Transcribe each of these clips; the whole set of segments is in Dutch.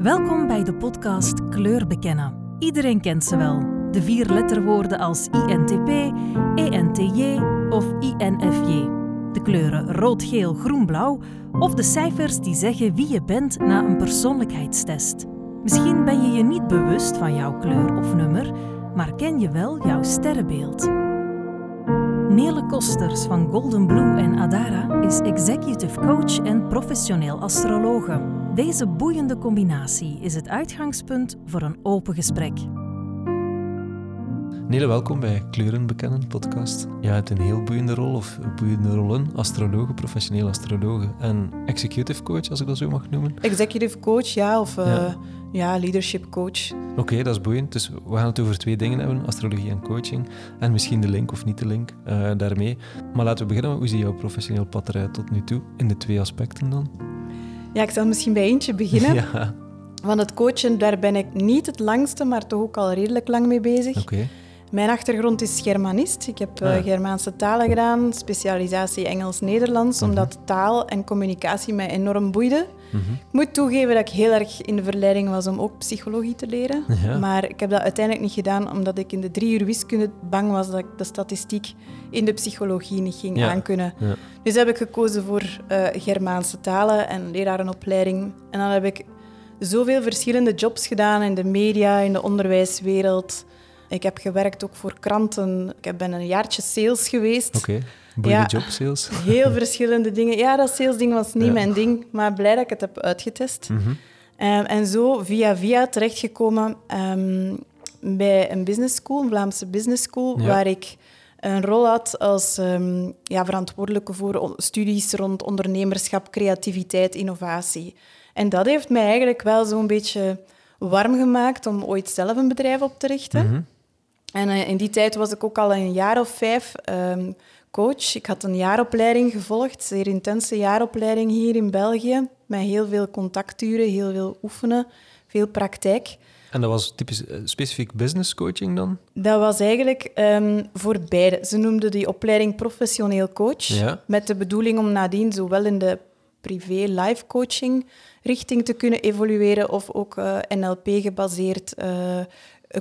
Welkom bij de podcast Kleur bekennen. Iedereen kent ze wel. De vier letterwoorden als INTP, ENTJ of INFJ. De kleuren rood, geel, groen, blauw of de cijfers die zeggen wie je bent na een persoonlijkheidstest. Misschien ben je je niet bewust van jouw kleur of nummer, maar ken je wel jouw sterrenbeeld. Nele Kosters van Golden Blue en Adara is executive coach en professioneel astrologe. Deze boeiende combinatie is het uitgangspunt voor een open gesprek. Nele, welkom bij Kleuren Bekennen podcast. Je hebt een heel boeiende rol, of boeiende rollen, astrologe, professioneel astrologe en executive coach, als ik dat zo mag noemen. Executive coach, ja, of ja. Ja leadership coach. Oké, dat is boeiend. Dus we gaan het over twee dingen hebben, astrologie en coaching. En misschien de link of niet de link uh, daarmee. Maar laten we beginnen. Hoe ziet jouw professioneel pad eruit tot nu toe, in de twee aspecten dan? Ja, ik zal misschien bij eentje beginnen. ja. Want het coachen, daar ben ik niet het langste, maar toch ook al redelijk lang mee bezig. Oké. Mijn achtergrond is Germanist. Ik heb uh, Germaanse talen gedaan, specialisatie Engels-Nederlands, omdat taal en communicatie mij enorm boeide. Mhm. Ik moet toegeven dat ik heel erg in de verleiding was om ook psychologie te leren. Ja. Maar ik heb dat uiteindelijk niet gedaan, omdat ik in de drie uur wiskunde bang was dat ik de statistiek in de psychologie niet ging Ja. aankunnen. Dus heb ik gekozen voor eh, Germaanse talen en lerarenopleiding. En dan heb ik zoveel verschillende jobs gedaan in de media, in de onderwijswereld. Ik heb gewerkt ook voor kranten. Ik ben een jaartje sales geweest. Oké. Ja. job, sales. Heel verschillende dingen. Ja, dat salesding was niet Ja. mijn ding, maar blij dat ik het heb uitgetest. Mhm. Ehm, en zo via via terechtgekomen ehm, bij een business school, een Vlaamse business school, Ja. waar ik een rol had als ehm, ja, verantwoordelijke voor studies rond ondernemerschap, creativiteit, innovatie. En dat heeft mij eigenlijk wel zo'n beetje warm gemaakt om ooit zelf een bedrijf op te richten. Mhm. En eh, in die tijd was ik ook al een jaar of vijf ehm, coach. Ik had een jaaropleiding gevolgd, een zeer intense jaaropleiding hier in België, met heel veel contacturen, heel veel oefenen, veel praktijk. En dat was typisch eh, specifiek business coaching dan? Dat was eigenlijk ehm, voor beide. Ze noemden die opleiding professioneel coach, Ja. met de bedoeling om nadien zowel in de privé-life coaching richting te kunnen evolueren of ook eh, NLP-gebaseerd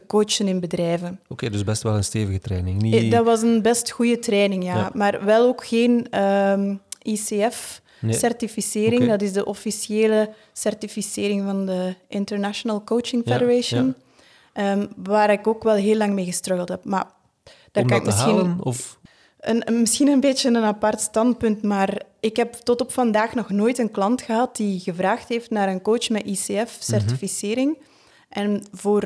coachen in bedrijven. Oké, dus best wel een stevige training. Eh, Niet... Dat was een best goede training, ja. Ja. Maar wel ook geen ehm, ICF-certificering. Dat is de officiële certificering van de International Coaching Ja, Federation. Ehm, waar ik ook wel heel lang mee gestruggeld heb. Maar daar om kan ik misschien halen? Of... een, een- misschien een beetje een apart standpunt, maar ik heb tot op vandaag nog nooit een klant gehad die gevraagd heeft naar een coach met ICF-certificering. En voor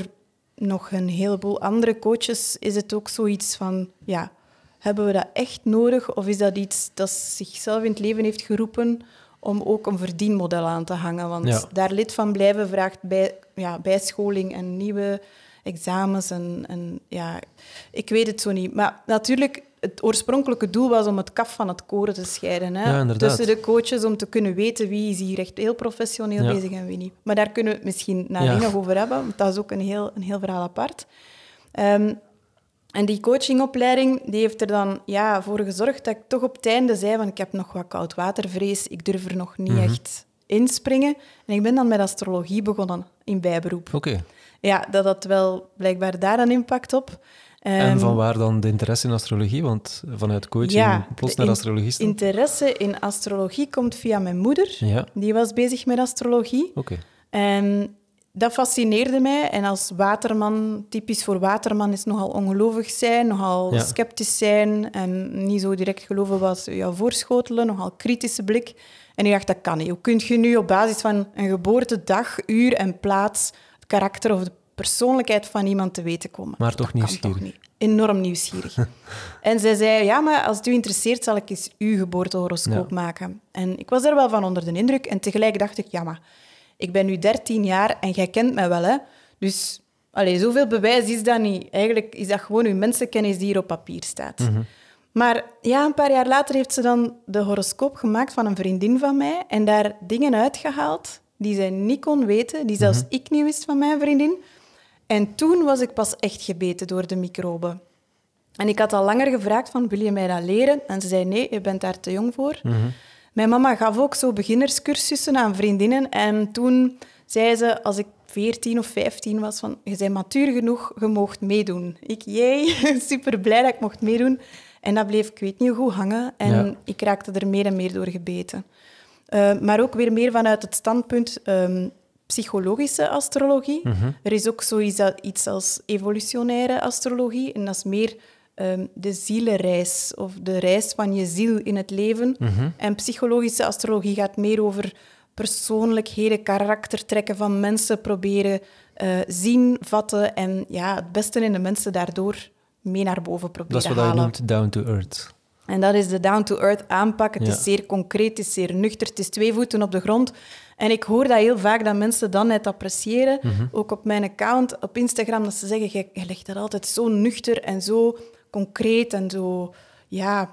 nog een heleboel andere coaches is het ook zoiets van, ja, hebben we dat echt nodig? Of is dat iets dat zichzelf in het leven heeft geroepen om ook een verdienmodel aan te hangen? Want Ja. daar lid van blijven vraagt bij, ja, bijscholing en nieuwe examens. En, en ja, ik weet het zo niet. Maar natuurlijk, het oorspronkelijke doel was om het kaf van het koren te scheiden. Hè? Ja. Tussen de coaches, om te kunnen weten wie is hier echt heel professioneel Ja. bezig en wie niet. Maar daar kunnen we het misschien nadien nog over hebben, want dat is ook een heel, een heel verhaal apart. Ehm, en die coachingopleiding die heeft er dan ja, voor gezorgd dat ik toch op het einde zei van ik heb nog wat koudwatervrees, ik durf er nog niet Mhm. echt inspringen. En ik ben dan met astrologie begonnen in bijberoep. Oké. Ja, dat had wel blijkbaar daar een impact op. En Ehm, van waar dan de interesse in astrologie? Want vanuit coaching Ja, plots naar astrologie staan? interesse in astrologie komt via mijn moeder. Ja, Die was bezig met astrologie. oké. En dat fascineerde mij. En als waterman, typisch voor waterman, is nogal ongelovig zijn, nogal Ja. sceptisch zijn en niet zo direct geloven wat jou voorschotelen, nogal kritische blik. En ik dacht, dat kan niet. Hoe kun je nu op basis van een geboortedag, uur en plaats het karakter of de persoonlijkheid van iemand te weten komen? Maar toch nieuwsgierig. toch niet. Enorm nieuwsgierig. en zij zei, ja, maar als het u interesseert, zal ik eens uw geboortehoroscoop Ja. maken. En ik was er wel van onder de indruk. En tegelijk dacht ik, ja, maar ik ben nu 13 jaar en jij kent mij wel, hè. Dus, allee, zoveel bewijs is dat niet. Eigenlijk is dat gewoon uw mensenkennis die hier op papier staat. Mhm. Maar ja, een paar jaar later heeft ze dan de horoscoop gemaakt van een vriendin van mij en daar dingen uitgehaald die zij niet kon weten, die zelfs ik niet wist van mijn vriendin. En toen was ik pas echt gebeten door de microben. En ik had al langer gevraagd van, wil je mij dat leren? En ze zei, nee, je bent daar te jong voor. Mijn mama gaf ook zo beginnerscursussen aan vriendinnen. En toen zei ze, als ik 14 of 15 was, van, je bent matuur genoeg, je mocht meedoen. Ik, jij, super blij dat ik mocht meedoen. En dat bleef, ik weet niet hoe hangen. En ik raakte er meer en meer door gebeten. Uh, maar ook weer meer vanuit het standpunt um, psychologische astrologie. Mhm. Er is ook zoiets iets als evolutionaire astrologie. En dat is meer um, de zielenreis of de reis van je ziel in het leven. Mhm. En psychologische astrologie gaat meer over persoonlijkheden, karaktertrekken van mensen proberen uh, zien, vatten en ja, het beste in de mensen daardoor mee naar boven proberen Dat is wat halen. je noemt down to earth. En dat is de down-to-earth aanpak. Het Ja. is zeer concreet, het is zeer nuchter, het is twee voeten op de grond. En ik hoor dat heel vaak, dat mensen dat net appreciëren. Mhm. Ook op mijn account op Instagram, dat ze zeggen, je, je legt dat altijd zo nuchter en zo concreet en zo, ja,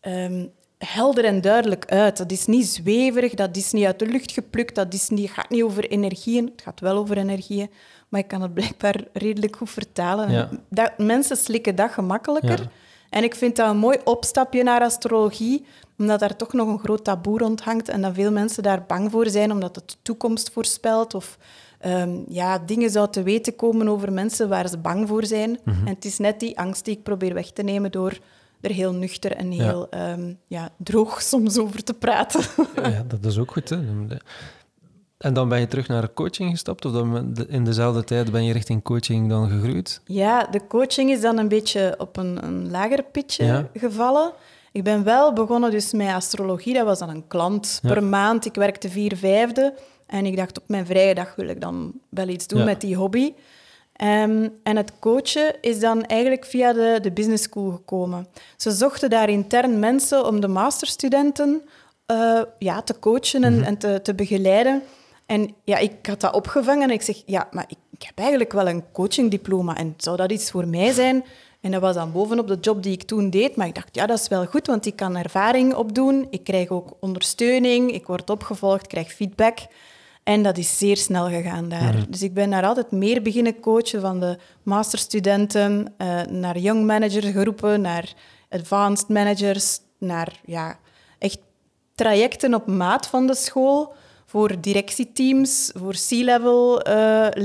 ehm, helder en duidelijk uit. Dat is niet zweverig, dat is niet uit de lucht geplukt, dat is niet, gaat niet over energieën. Het gaat wel over energieën, maar ik kan het blijkbaar redelijk goed vertalen. Ja. Dat, mensen slikken dat gemakkelijker. Ja. En ik vind dat een mooi opstapje naar astrologie, omdat daar toch nog een groot taboe rond hangt en dat veel mensen daar bang voor zijn, omdat het de toekomst voorspelt of ehm, ja, dingen zou te weten komen over mensen waar ze bang voor zijn. Mhm. En het is net die angst die ik probeer weg te nemen door er heel nuchter en heel ehm, ja, droog soms over te praten. Ja, ja, dat is ook goed. Hè. En dan ben je terug naar coaching gestapt? Of dan in dezelfde tijd ben je richting coaching dan gegroeid? Ja, de coaching is dan een beetje op een, een lager pitje Ja. gevallen. Ik ben wel begonnen dus met astrologie. Dat was dan een klant Ja. per maand. Ik werkte vier vijfde. En ik dacht, op mijn vrije dag wil ik dan wel iets doen Ja. met die hobby. Ehm, en het coachen is dan eigenlijk via de, de business school gekomen. Ze zochten daar intern mensen om de masterstudenten eh, ja, te coachen en, en te, te begeleiden. En ja, ik had dat opgevangen en ik zeg, ja, maar ik, ik heb eigenlijk wel een coachingdiploma en zou dat iets voor mij zijn? En dat was dan bovenop de job die ik toen deed. Maar ik dacht, ja, dat is wel goed, want ik kan ervaring opdoen. Ik krijg ook ondersteuning, ik word opgevolgd, krijg feedback. En dat is zeer snel gegaan daar. Dus ik ben daar altijd meer beginnen coachen van de masterstudenten eh, naar young managers geroepen, naar advanced managers, naar ja, echt trajecten op maat van de school voor directieteams, voor C-level eh,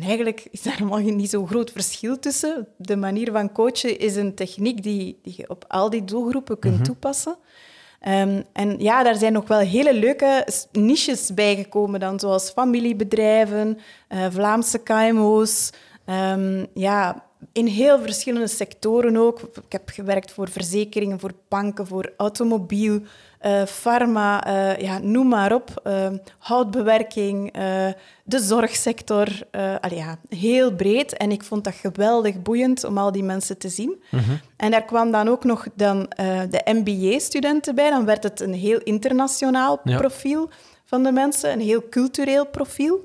eigenlijk is daar helemaal niet zo'n groot verschil tussen. De manier van coachen is een techniek die, die je op al die doelgroepen kunt toepassen. Ehm, en ja, daar zijn nog wel hele leuke niches bijgekomen dan, zoals familiebedrijven, eh, Vlaamse KMO's. Ehm, ja, in heel verschillende sectoren ook. Ik heb gewerkt voor verzekeringen, voor banken, voor automobiel, eh pharma, eh, ja, noem maar op. Ehm, houtbewerking, eh, de zorgsector. eh, allee, ja, heel breed. En ik vond dat geweldig boeiend om al die mensen te zien. En daar kwam dan ook nog dan, eh, de MBA-studenten bij. Dan werd het een heel internationaal Ja. profiel van de mensen, een heel cultureel profiel.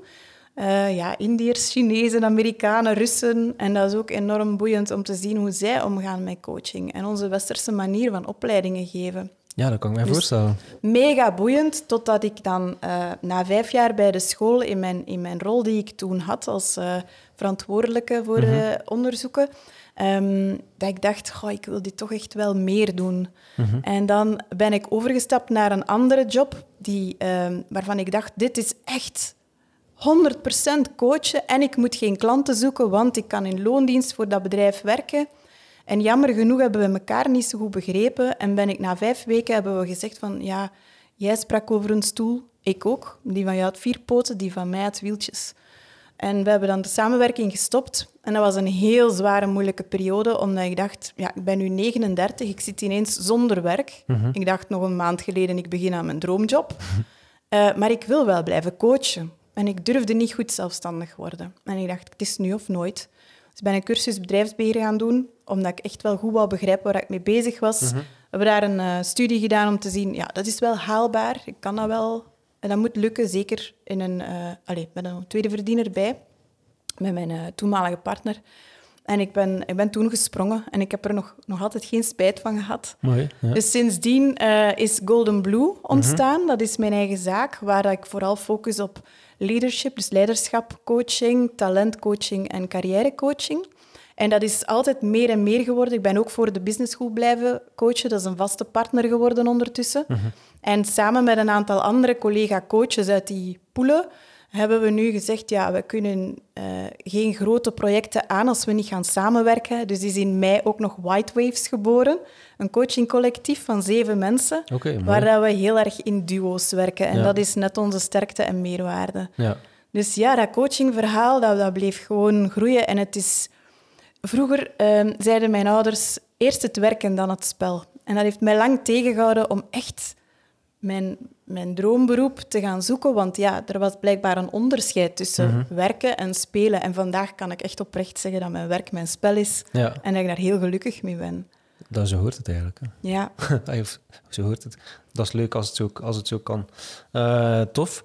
Eh, ja, Indiërs, Chinezen, Amerikanen, Russen. En dat is ook enorm boeiend om te zien hoe zij omgaan met coaching en onze westerse manier van opleidingen geven. Ja, dat kan ik mij Dus- voorstellen. Mega boeiend, totdat ik dan eh, na vijf jaar bij de school in mijn, in mijn rol die ik toen had als eh, verantwoordelijke voor eh, onderzoeken, ehm, dat ik dacht, goh, ik wil dit toch echt wel meer doen. En dan ben ik overgestapt naar een andere job die, ehm, waarvan ik dacht, dit is echt 100% coachen en ik moet geen klanten zoeken, want ik kan in loondienst voor dat bedrijf werken. En jammer genoeg hebben we elkaar niet zo goed begrepen en ben ik na vijf weken hebben we gezegd van ja, jij sprak over een stoel, ik ook. Die van jou had vier poten, die van mij had wieltjes. En we hebben dan de samenwerking gestopt. En dat was een heel zware, moeilijke periode, omdat ik dacht, ja, ik ben nu 39, ik zit ineens zonder werk. Ik dacht nog een maand geleden, ik begin aan mijn droomjob. Eh, maar ik wil wel blijven coachen. En ik durfde niet goed zelfstandig worden. En ik dacht, het is nu of nooit. Dus ik ben een cursus bedrijfsbeheer gaan doen, omdat ik echt wel goed wou begrijpen waar ik mee bezig was. We hebben daar een eh, studie gedaan om te zien, ja, dat is wel haalbaar. Ik kan dat wel. En dat moet lukken, zeker in een, eh allez, met een tweede verdiener bij, met mijn eh, toenmalige partner. En ik ben, ik ben toen gesprongen en ik heb er nog, nog altijd geen spijt van gehad. Mooi. Ja. Dus sindsdien is Golden Blue ontstaan. Dat is mijn eigen zaak, waar ik vooral focus op leadership, dus leiderschap, coaching, talentcoaching en carrièrecoaching. En dat is altijd meer en meer geworden. Ik ben ook voor de business school blijven coachen. Dat is een vaste partner geworden ondertussen. En samen met een aantal andere collega-coaches uit die poelen hebben we nu gezegd, ja, we kunnen uh, geen grote projecten aan als we niet gaan samenwerken. Dus is in mei ook nog White Waves geboren, een coachingcollectief van zeven mensen, okay, waar we heel erg in duo's werken. En dat is net onze sterkte en meerwaarde. Ja. Dus ja, dat coachingverhaal, dat, dat bleef gewoon groeien. En het is... Vroeger uh, zeiden mijn ouders, eerst het werken, dan het spel. En dat heeft mij lang tegengehouden om echt mijn, mijn droomberoep te gaan zoeken. Want ja, er was blijkbaar een onderscheid tussen Mhm. werken en spelen. En vandaag kan ik echt oprecht zeggen dat mijn werk mijn spel is. Ja, En dat ik daar heel gelukkig mee ben. dat zo hoort het eigenlijk. hè. Ja, zo hoort het. Dat is leuk als het zo, als het zo kan. Eh, tof.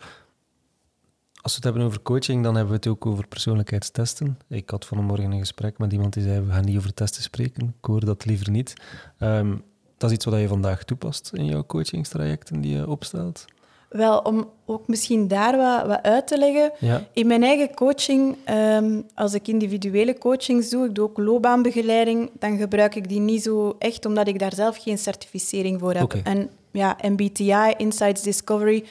Als we het hebben over coaching, dan hebben we het ook over persoonlijkheidstesten. Ik had vanmorgen een gesprek met iemand die zei, we gaan niet over testen spreken. Ik hoor dat liever niet. Ehm, dat is iets wat je vandaag toepast in jouw coachingstrajecten die je opstelt. wel om ook misschien daar wat, wat uit te leggen. Ja, In mijn eigen coaching, ehm, als ik individuele coachings doe, ik doe ook loopbaanbegeleiding, dan gebruik ik die niet zo echt, omdat ik daar zelf geen certificering voor heb. En ja, MBTI, Insights Discovery,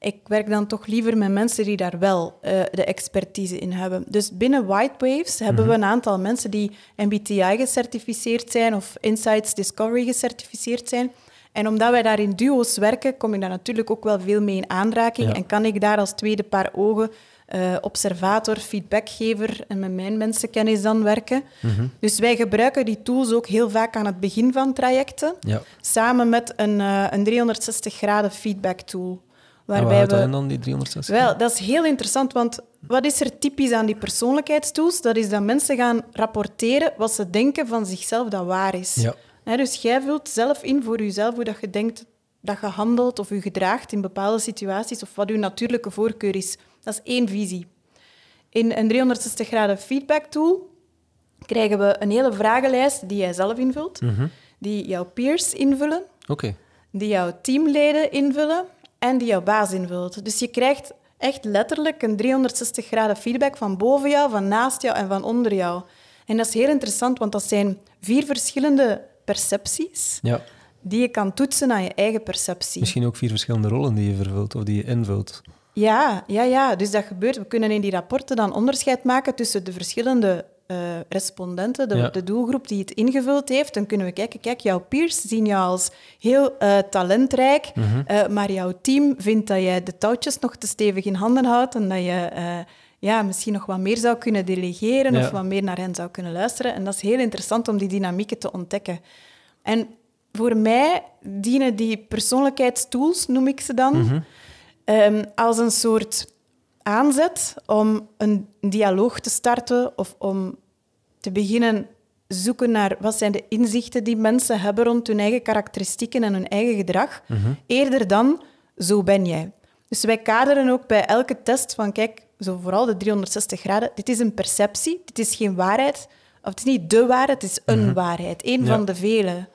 ik werk dan toch liever met mensen die daar wel eh, de expertise in hebben. Dus binnen White Waves hebben we een aantal mensen die MBTI gecertificeerd zijn of Insights Discovery gecertificeerd zijn. En omdat wij daar in duo's werken, kom ik daar natuurlijk ook wel veel mee in aanraking. Ja. En kan ik daar als tweede paar ogen, eh, observator, feedbackgever en met mijn mensenkennis dan werken. Mhm. Dus wij gebruiken die tools ook heel vaak aan het begin van trajecten, ja. samen met een, eh, een 360 graden feedback tool. En wat Waarbij dat we dan, die 360? wel, dat is heel interessant, want wat is er typisch aan die persoonlijkheidstools? Dat is dat mensen gaan rapporteren wat ze denken van zichzelf dat waar is. Ja. Dus jij vult zelf in voor jezelf hoe dat je denkt dat je handelt of je gedraagt in bepaalde situaties of wat je natuurlijke voorkeur is. Dat is één visie. In een 360 graden feedback tool krijgen we een hele vragenlijst die jij zelf invult, Mhm. die jouw peers invullen, Oké. die jouw teamleden invullen en die jouw baas invult. Dus je krijgt echt letterlijk een 360 graden feedback van boven jou, van naast jou en van onder jou. En dat is heel interessant, want dat zijn vier verschillende percepties Ja. die je kan toetsen aan je eigen perceptie. Misschien ook vier verschillende rollen die je vervult of die je invult. Ja, ja, ja. Dus dat gebeurt. We kunnen in die rapporten dan onderscheid maken tussen de verschillende eh, respondenten, de, Ja. de doelgroep die het ingevuld heeft. Dan kunnen we kijken, kijk, jouw peers zien jou als heel eh, talentrijk, Mhm. eh, maar jouw team vindt dat jij de touwtjes nog te stevig in handen houdt en dat je ja, misschien nog wat meer zou kunnen delegeren Ja. of wat meer naar hen zou kunnen luisteren. En dat is heel interessant om die dynamieken te ontdekken. En voor mij dienen die persoonlijkheidstools, noem ik ze dan, Mhm. Ehm, als een soort aanzet om een dialoog te starten of om te beginnen zoeken naar wat zijn de inzichten die mensen hebben rond hun eigen karakteristieken en hun eigen gedrag, Mhm. eerder dan zo ben jij. Dus wij kaderen ook bij elke test van kijk, zo vooral de 360 graden, dit is een perceptie, dit is geen waarheid, of het is niet de waarheid, het is een waarheid, één Ja. van de vele.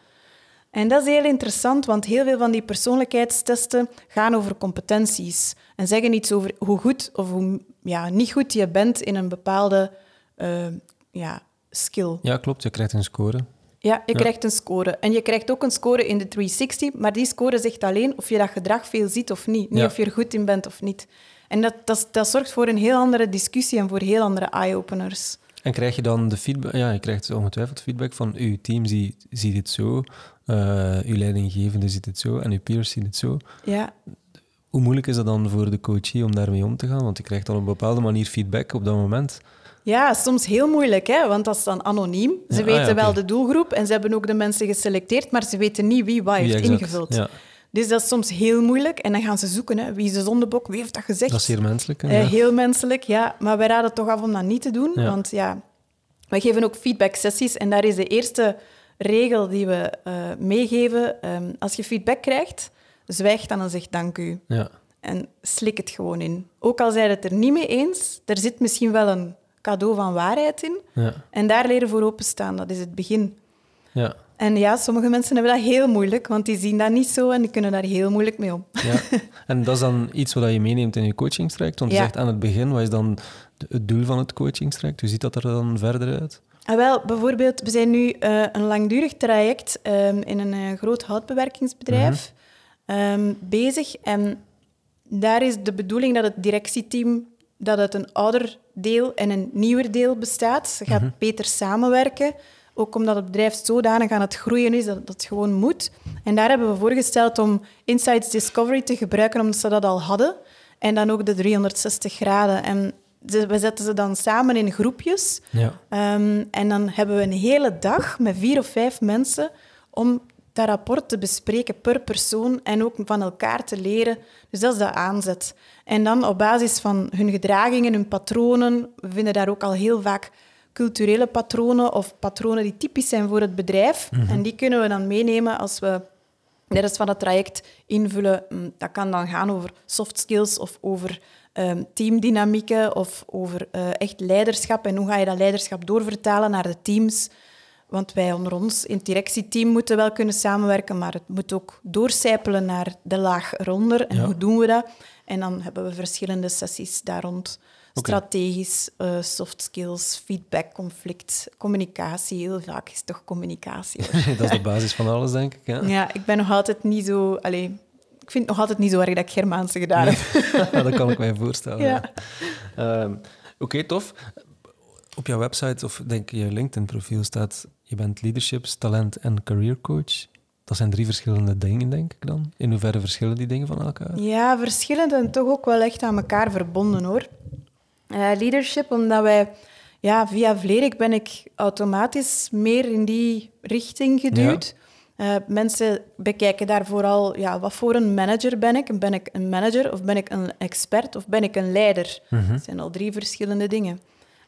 En dat is heel interessant, want heel veel van die persoonlijkheidstesten gaan over competenties en zeggen iets over hoe goed of hoe ja, niet goed je bent in een bepaalde eh, ja, skill. Ja, klopt. Je krijgt een score. Ja, je Ja. krijgt een score. En je krijgt ook een score in de 360, maar die score zegt alleen of je dat gedrag veel ziet of niet. Niet Ja. of je er goed in bent of niet. En dat, dat, dat zorgt voor een heel andere discussie en voor heel andere eye-openers. En krijg je dan de feedback? Ja, je krijgt ongetwijfeld feedback van uw team ziet, ziet dit zo, eh uw leidinggevende ziet het zo en uw peers zien het zo. Ja, Hoe moeilijk is dat dan voor de coachie om daarmee om te gaan? Want je krijgt dan op een bepaalde manier feedback op dat moment. Ja, soms heel moeilijk, hè? want dat is dan anoniem. Ze Ja, ah, weten ja, wel de doelgroep en ze hebben ook de mensen geselecteerd, maar ze weten niet wie wat heeft exact. ingevuld. Ja, Dus dat is soms heel moeilijk. En dan gaan ze zoeken, hè? wie is de zondebok, wie heeft dat gezegd? dat is zeer menselijk. hè? Eh, heel menselijk, ja. Maar wij raden toch af om dat niet te doen. Want ja, wij geven ook feedback-sessies. En daar is de eerste regel die we eh, meegeven. ehm, als je feedback krijgt, zwijg dan en zeg dank u. Ja. En slik het gewoon in. Ook al zijn het er niet mee eens, er zit misschien wel een cadeau van waarheid in. Ja. En daar leren voor openstaan, dat is het begin. Ja. En ja, sommige mensen hebben dat heel moeilijk, want die zien dat niet zo en die kunnen daar heel moeilijk mee om. Ja. En dat is dan iets wat je meeneemt in je coachingstraject? Want je Ja. zegt aan het begin, wat is dan het doel van het coachingstraject? Hoe ziet dat er dan verder uit? Ah, wel, bijvoorbeeld, we zijn nu eh, een langdurig traject ehm, in een eh, groot houtbewerkingsbedrijf ehm, bezig. En daar is de bedoeling dat het directieteam dat uit een ouder deel en een nieuwer deel bestaat. Ze gaat beter samenwerken. Ook omdat het bedrijf zodanig aan het groeien is dat het gewoon moet. En daar hebben we voorgesteld om Insights Discovery te gebruiken, omdat ze dat al hadden. En dan ook de 360 graden. En we zetten ze dan samen in groepjes. Ja. Ehm, en dan hebben we een hele dag met vier of vijf mensen om dat rapport te bespreken per persoon en ook van elkaar te leren. Dus dat is de aanzet. En dan op basis van hun gedragingen, hun patronen, we vinden daar ook al heel vaak culturele patronen of patronen die typisch zijn voor het bedrijf. En die kunnen we dan meenemen als we de rest van het traject invullen. Mm, Dat kan dan gaan over soft skills of over ehm, teamdynamieken of over eh, echt leiderschap. En hoe ga je dat leiderschap doorvertalen naar de teams? Want wij onder ons in het directieteam moeten wel kunnen samenwerken, maar het moet ook doorcijpelen naar de laag eronder. En Ja. hoe doen we dat? En dan hebben we verschillende sessies daar rond. Strategisch, eh, soft skills, feedback, conflict, communicatie. Heel vaak is toch communicatie. dat is de basis van alles, denk ik. Ja. Ja, ik ben nog altijd niet zo... Allee, ik vind het nog altijd niet zo erg dat ik Germaanse gedaan heb. dat kan ik mij voorstellen. Ja. ja. Ehm, Oké, tof. Op jouw website of denk je LinkedIn-profiel staat... Je bent leaderships, talent en career coach. Dat zijn drie verschillende dingen, denk ik dan. In hoeverre verschillen die dingen van elkaar? Ja, verschillend en toch ook wel echt aan elkaar verbonden, hoor. Eh, leadership, omdat wij... Ja, via Vlerik ben ik automatisch meer in die richting geduwd. Eh, mensen bekijken daar vooral, ja, wat voor een manager ben ik? Ben ik een manager of ben ik een expert of ben ik een leider? Dat zijn al drie verschillende dingen.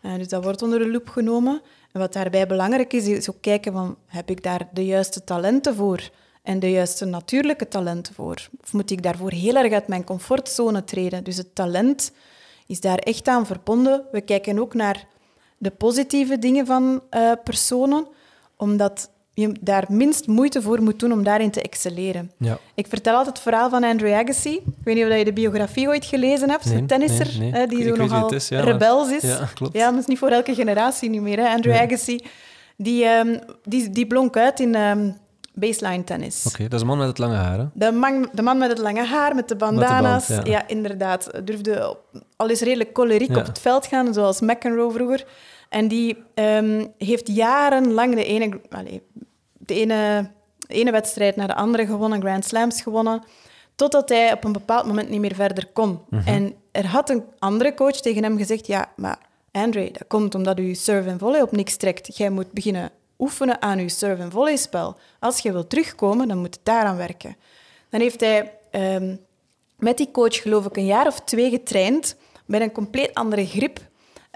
Eh, dus dat wordt onder de loep genomen. En wat daarbij belangrijk is, is ook kijken van, heb ik daar de juiste talenten voor? En de juiste natuurlijke talenten voor? Of moet ik daarvoor heel erg uit mijn comfortzone treden? Dus het talent is daar echt aan verbonden. We kijken ook naar de positieve dingen van eh, personen, omdat je daar minst moeite voor moet doen om daarin te excelleren. Ja. Ik vertel altijd het verhaal van Andrew Agassi. Ik weet niet of je de biografie ooit gelezen hebt. Nee, een tennisser nee, nee. hè, die Ik zo nogal is, ja, rebels is. Ja, klopt. Ja, dat is niet voor elke generatie niet meer. Hè. Andrew. Agassi, die, ehm, die, die blonk uit in ehm, baseline tennis. Oké, dat is een man met het lange haar, hè? De man, de man met het lange haar, met de bandana's. band, ja. inderdaad. Durfde al eens redelijk choleriek Ja. op het veld gaan, zoals McEnroe vroeger. En die ehm, heeft jarenlang de ene, allee, de, ene, de ene wedstrijd naar de andere gewonnen, Grand Slams gewonnen, totdat hij op een bepaald moment niet meer verder kon. Mhm. En er had een andere coach tegen hem gezegd, ja, maar Andre, dat komt omdat u serve en volley op niks trekt. Jij moet beginnen oefenen aan uw serve en volley spel. Als je wilt terugkomen, dan moet het daaraan werken. Dan heeft hij ehm, met die coach, geloof ik, een jaar of twee getraind met een compleet andere grip.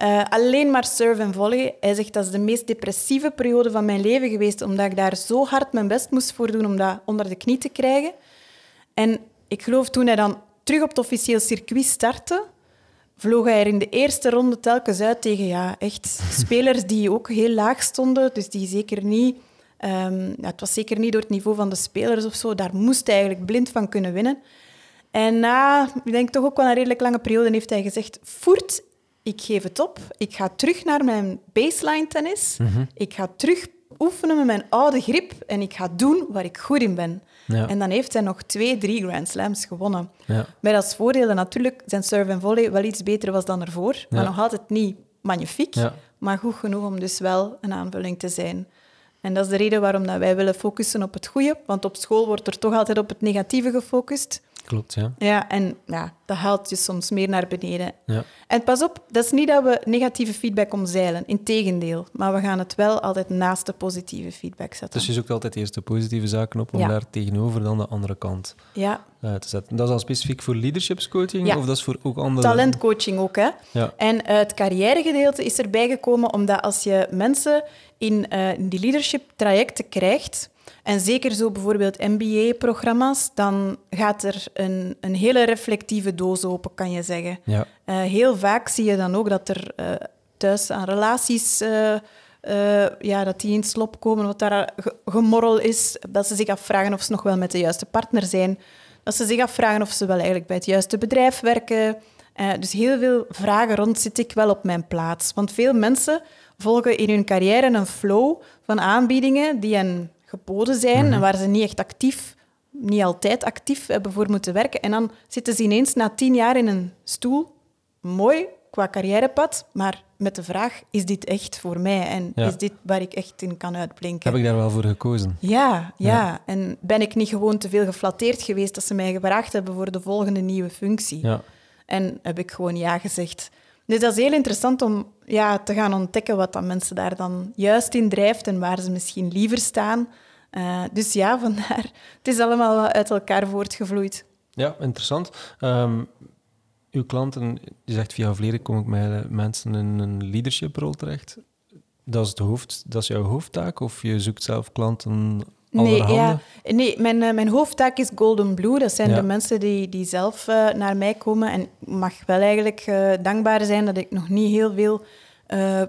Eh, alleen maar serve en volley. Hij zegt dat is de meest depressieve periode van mijn leven geweest, omdat ik daar zo hard mijn best moest voor doen om dat onder de knie te krijgen. En ik geloof toen hij dan terug op het officieel circuit startte, vloog hij er in de eerste ronde telkens uit tegen ja, echt spelers die ook heel laag stonden. Dus die zeker niet... ehm, ja, het was zeker niet door het niveau van de spelers of zo. Daar moest hij eigenlijk blind van kunnen winnen. En na, ik denk toch ook wel een redelijk lange periode, heeft hij gezegd... Voert, ik geef het op. Ik ga terug naar mijn baseline tennis. Ik ga terug oefenen met mijn oude grip. En ik ga doen waar ik goed in ben. Ja. En dan heeft hij nog twee, drie Grand Slams gewonnen. Ja. Met als voordeel dat natuurlijk zijn serve en volley wel iets beter was dan ervoor. Maar nog altijd niet magnifiek, maar goed genoeg om dus wel een aanvulling te zijn. En dat is de reden waarom dat wij willen focussen op het goede. Want op school wordt er toch altijd op het negatieve gefocust. Klopt, ja. Ja, en ja, dat haalt je soms meer naar beneden. ja. En pas op, dat is niet dat we negatieve feedback omzeilen. Integendeel. Maar we gaan het wel altijd naast de positieve feedback zetten. Dus je zoekt altijd eerst de positieve zaken op om Ja. daar tegenover dan de andere kant Ja, te zetten. Dat is al specifiek voor leadershipscoaching Ja. of dat is voor ook andere... talentcoaching ook, hè. Ja. En eh, het carrièregedeelte is erbij gekomen omdat als je mensen in, eh, in die leadership-trajecten krijgt, en zeker zo bijvoorbeeld MBA-programma's, dan gaat er een, een hele reflectieve doos open, kan je zeggen. Ja. Eh, heel vaak zie je dan ook dat er eh, thuis aan relaties... eh, ja, dat die in slop komen, wat daar ge- gemorrel is. Dat ze zich afvragen of ze nog wel met de juiste partner zijn. Dat ze zich afvragen of ze wel eigenlijk bij het juiste bedrijf werken. Dus heel veel vragen rond zit ik wel op mijn plaats. Want veel mensen volgen in hun carrière een flow van aanbiedingen die hen geboden zijn en waar ze niet echt actief, niet altijd actief hebben voor moeten werken. En dan zitten ze ineens na tien jaar in een stoel. Mooi, qua carrièrepad, maar met de vraag, is dit echt voor mij? En Ja. is dit waar ik echt in kan uitblinken? Heb ik daar wel voor gekozen? Ja, ja, Ja. En ben ik niet gewoon te veel geflatteerd geweest dat ze mij gevraagd hebben voor de volgende nieuwe functie? Ja. En heb ik gewoon ja gezegd. Dus dat is heel interessant om ja, te gaan ontdekken wat dat mensen daar dan juist in drijft en waar ze misschien liever staan. Eh, dus ja, vandaar. Het is allemaal uit elkaar voortgevloeid. Ja, interessant. Ehm, uw klanten, je zegt via Vleren kom ik met mensen in een leadershiprol terecht. Dat is, het hoofd, dat is jouw hoofdtaak of je zoekt zelf klanten Nee, ja, nee mijn, eh, mijn hoofdtaak is Golden Blue. Dat zijn Ja. de mensen die, die zelf eh, naar mij komen. En ik mag wel eigenlijk eh, dankbaar zijn dat ik nog niet heel veel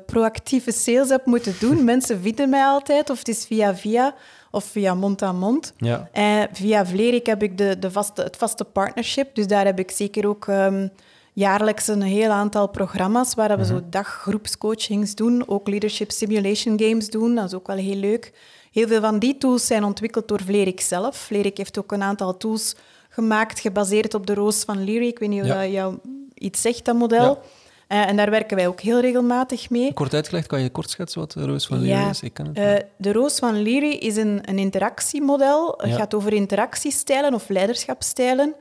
proactieve sales heb moeten doen. mensen vinden mij altijd, of het is via via of via mond aan mond. Ja. Eh, via Vlerik heb ik de, de vaste, het vaste partnership. Dus daar heb ik zeker ook ehm, jaarlijks een heel aantal programma's waar we zo daggroepscoachings doen. Ook leadership simulation games doen. Dat is ook wel heel leuk. Heel veel van die tools zijn ontwikkeld door Vlerik zelf. Vlerik heeft ook een aantal tools gemaakt gebaseerd op de roos van Leary. Ik weet niet of Ja. dat jou iets zegt, dat model. Ja. Eh, en daar werken wij ook heel regelmatig mee. Kort uitgelegd, kan je kort schetsen wat de Roos van Ja, Leeuwen is? Ik ken het. Eh, de Roos van Leary is een, een interactiemodel. Het gaat over interactiestijlen of leiderschapstijlen,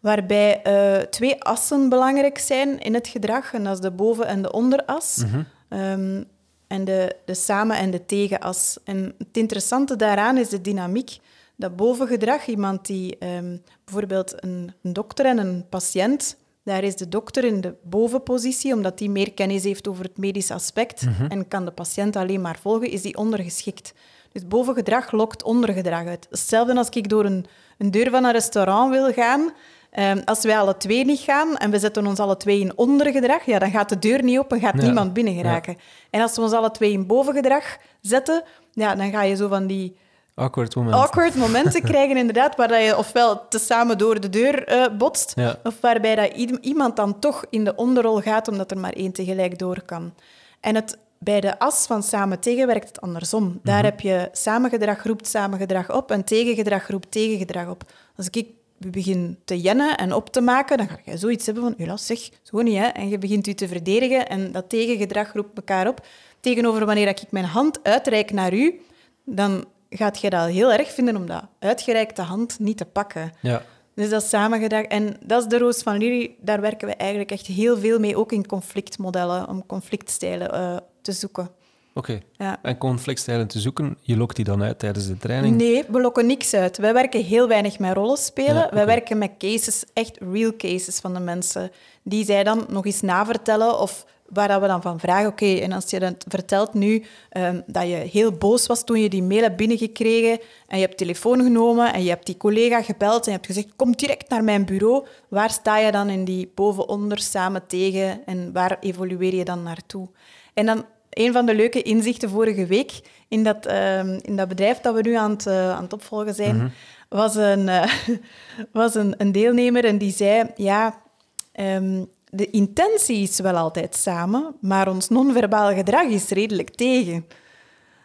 waarbij eh, twee assen belangrijk zijn in het gedrag. En dat is de boven- en de onderas. Mhm. Ehm, en de, de samen- en de tegenas. En het interessante daaraan is de dynamiek. Dat bovengedrag, iemand die ehm, bijvoorbeeld een, een dokter en een patiënt, daar is de dokter in de bovenpositie, omdat die meer kennis heeft over het medisch aspect en kan de patiënt alleen maar volgen, is die ondergeschikt. Dus bovengedrag lokt ondergedrag uit. Hetzelfde als ik door een, een deur van een restaurant wil gaan. Ehm, als wij alle twee niet gaan en we zetten ons alle twee in ondergedrag, ja, dan gaat de deur niet open, gaat Ja. niemand binnen geraken. En als we ons alle twee in bovengedrag zetten, ja, dan ga je zo van die Awkward moment. awkward momenten krijgen, inderdaad, waar dat je ofwel tezamen door de deur eh, botst, Ja. of waarbij dat iemand dan toch in de onderrol gaat, omdat er maar één tegelijk door kan. En het, bij de as van samen tegen werkt het andersom. Daar heb je samengedrag roept samengedrag op en tegengedrag roept tegengedrag op. Als ik begin te jennen en op te maken, dan ga je zoiets hebben van, helaas zeg, zo niet, hè. En je begint je te verdedigen en dat tegengedrag roept elkaar op. Tegenover wanneer ik mijn hand uitreik naar u, dan gaat je dat heel erg vinden om dat uitgereikte hand niet te pakken. Ja. Dus dat is samengedrag. En dat is de Roos van Lily. Daar werken we eigenlijk echt heel veel mee, ook in conflictmodellen, om conflictstijlen eh, te zoeken. Oké. Ja. En conflictstijlen te zoeken, je lokt die dan uit tijdens de training? Nee, we lokken niks uit. Wij werken heel weinig met rollen spelen. Ja, oké. Wij werken met cases, echt real cases van de mensen. Die zij dan nog eens navertellen of waar dat we dan van vragen. Oké, en als je dan vertelt nu ehm, dat je heel boos was toen je die mail hebt binnengekregen en je hebt telefoon genomen en je hebt die collega gebeld en je hebt gezegd, kom direct naar mijn bureau. Waar sta je dan in die boven-onder samen tegen en waar evolueer je dan naartoe? En dan een van de leuke inzichten vorige week in dat, ehm, in dat bedrijf dat we nu aan het, eh, aan het opvolgen zijn, was, een, eh, was een, een deelnemer en die zei, ja, ehm, de intentie is wel altijd samen, maar ons non-verbaal gedrag is redelijk tegen.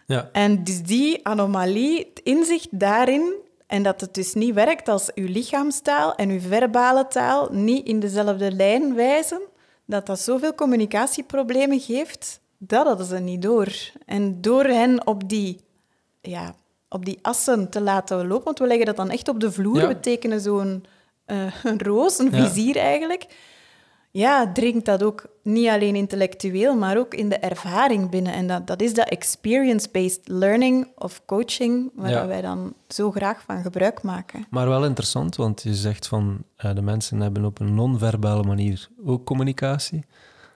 Ja. En dus die anomalie, het inzicht daarin, en dat het dus niet werkt als uw lichaamstaal en uw verbale taal niet in dezelfde lijn wijzen, dat dat zoveel communicatieproblemen geeft, dat hadden ze niet door. En door hen op die, ja, op die assen te laten lopen, want we leggen dat dan echt op de vloer, Ja. we tekenen zo'n een roos, een Ja. vizier eigenlijk, ja, dringt dat ook niet alleen intellectueel, maar ook in de ervaring binnen. En dat, dat is dat experience-based learning of coaching, waar Ja. wij dan zo graag van gebruik maken. Maar wel interessant, want je zegt van eh, de mensen hebben op een non-verbale manier ook communicatie.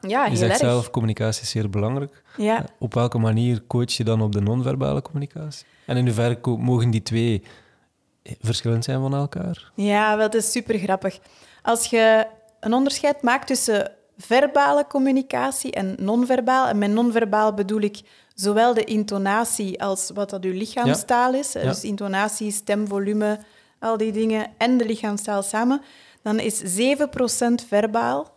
Ja, je heel zegt erg. zelf, communicatie is zeer belangrijk. Ja. Eh, Op welke manier coach je dan op de non-verbale communicatie? En in hoeverre mogen die twee verschillend zijn van elkaar? Ja, wel, dat is super grappig. Als je een onderscheid maakt tussen verbale communicatie en non-verbaal, en met non-verbaal bedoel ik zowel de intonatie als wat dat uw lichaamstaal is, Ja. dus intonatie, stemvolume, al die dingen, en de lichaamstaal samen, dan is 7% verbaal,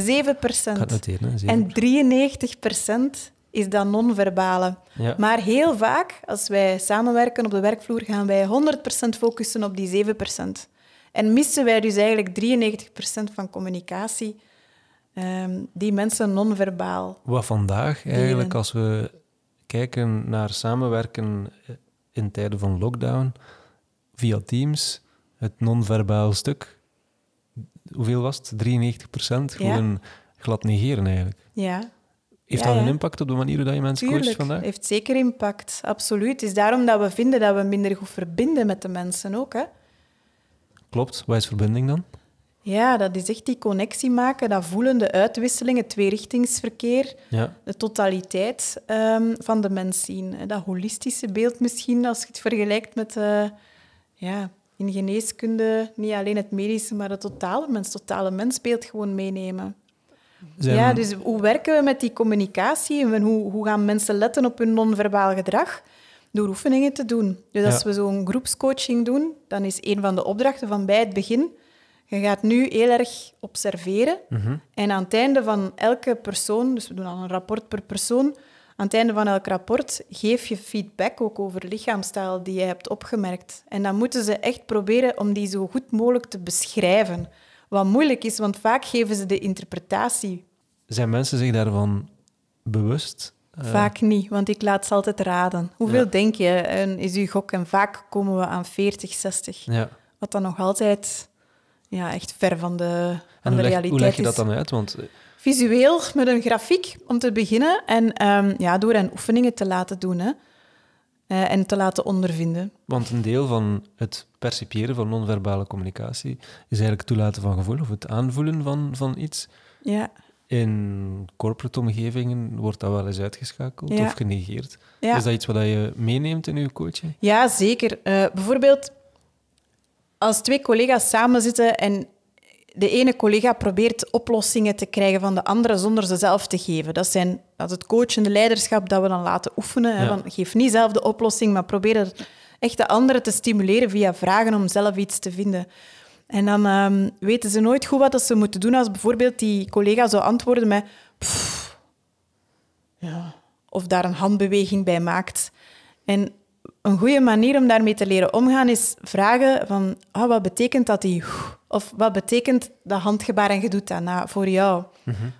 7%. Ik ga het noteren. hè, zeker. En 93% is dan non-verbale. Ja. Maar heel vaak, als wij samenwerken op de werkvloer, gaan wij 100% focussen op die 7%. En missen wij dus eigenlijk 93% van communicatie. ehm, die mensen non-verbaal. Wat vandaag eigenlijk, als we kijken naar samenwerken in tijden van lockdown via Teams, het non-verbaal stuk, hoeveel was het? 93 procent? Ja. Gewoon glad negeren eigenlijk. Ja, Heeft Ja, dat een ja. impact op de manier hoe dat je mensen coacht tuurlijk. vandaag? heeft zeker impact. Absoluut. Het is daarom dat we vinden dat we minder goed verbinden met de mensen ook. Hè? Klopt. Wat is verbinding dan? Ja, dat is echt die connectie maken, dat voelen, de uitwisseling, het tweerichtingsverkeer, Ja. de totaliteit ehm, van de mens zien. Dat holistische beeld misschien, als je het vergelijkt met eh, ja, in geneeskunde, niet alleen het medische, maar het totale mens, totale mensbeeld gewoon meenemen. Zijn- Ja, dus hoe werken we met die communicatie en hoe, hoe gaan mensen letten op hun non-verbaal gedrag? Door oefeningen te doen. Dus als Ja. we zo'n groepscoaching doen, dan is een van de opdrachten van bij het begin, je gaat nu heel erg observeren Mhm. en aan het einde van elke persoon, dus we doen al een rapport per persoon, aan het einde van elk rapport geef je feedback ook over lichaamstaal die je hebt opgemerkt. En dan moeten ze echt proberen om die zo goed mogelijk te beschrijven. Wat moeilijk is, want vaak geven ze de interpretatie. Zijn mensen zich daarvan bewust? Eh, Vaak niet, want ik laat ze altijd raden. Hoeveel Ja. denk je en is uw gok? En vaak komen we aan 40, 60. Ja. Wat dan nog altijd ja, echt ver van de, van hoe de leg, realiteit hoe leg je dat dan uit? Want eh, Visueel, met een grafiek, om te beginnen. En ehm, ja, door hen oefeningen te laten doen. Hè. Eh, en te laten ondervinden. Want een deel van het percipiëren van non-verbale communicatie is eigenlijk het toelaten van gevoel of het aanvoelen van, van iets. Ja, In corporate omgevingen wordt dat wel eens uitgeschakeld Ja. of genegeerd. ja. Is dat iets wat je meeneemt in je coaching? ja zeker. Eh, bijvoorbeeld, als twee collega's samen zitten en de ene collega probeert oplossingen te krijgen van de andere zonder ze zelf te geven. Dat, zijn, dat is het coachende leiderschap dat we dan laten oefenen. Hè, van, geef niet zelf de oplossing, maar probeer er echt de andere te stimuleren via vragen om zelf iets te vinden. En dan ehm, weten ze nooit goed wat ze moeten doen als bijvoorbeeld die collega zou antwoorden met... "Pff, ja, of daar een handbeweging bij maakt. En een goede manier om daarmee te leren omgaan is vragen van ah, wat betekent dat die of wat betekent dat handgebaar en je doet daarna voor jou?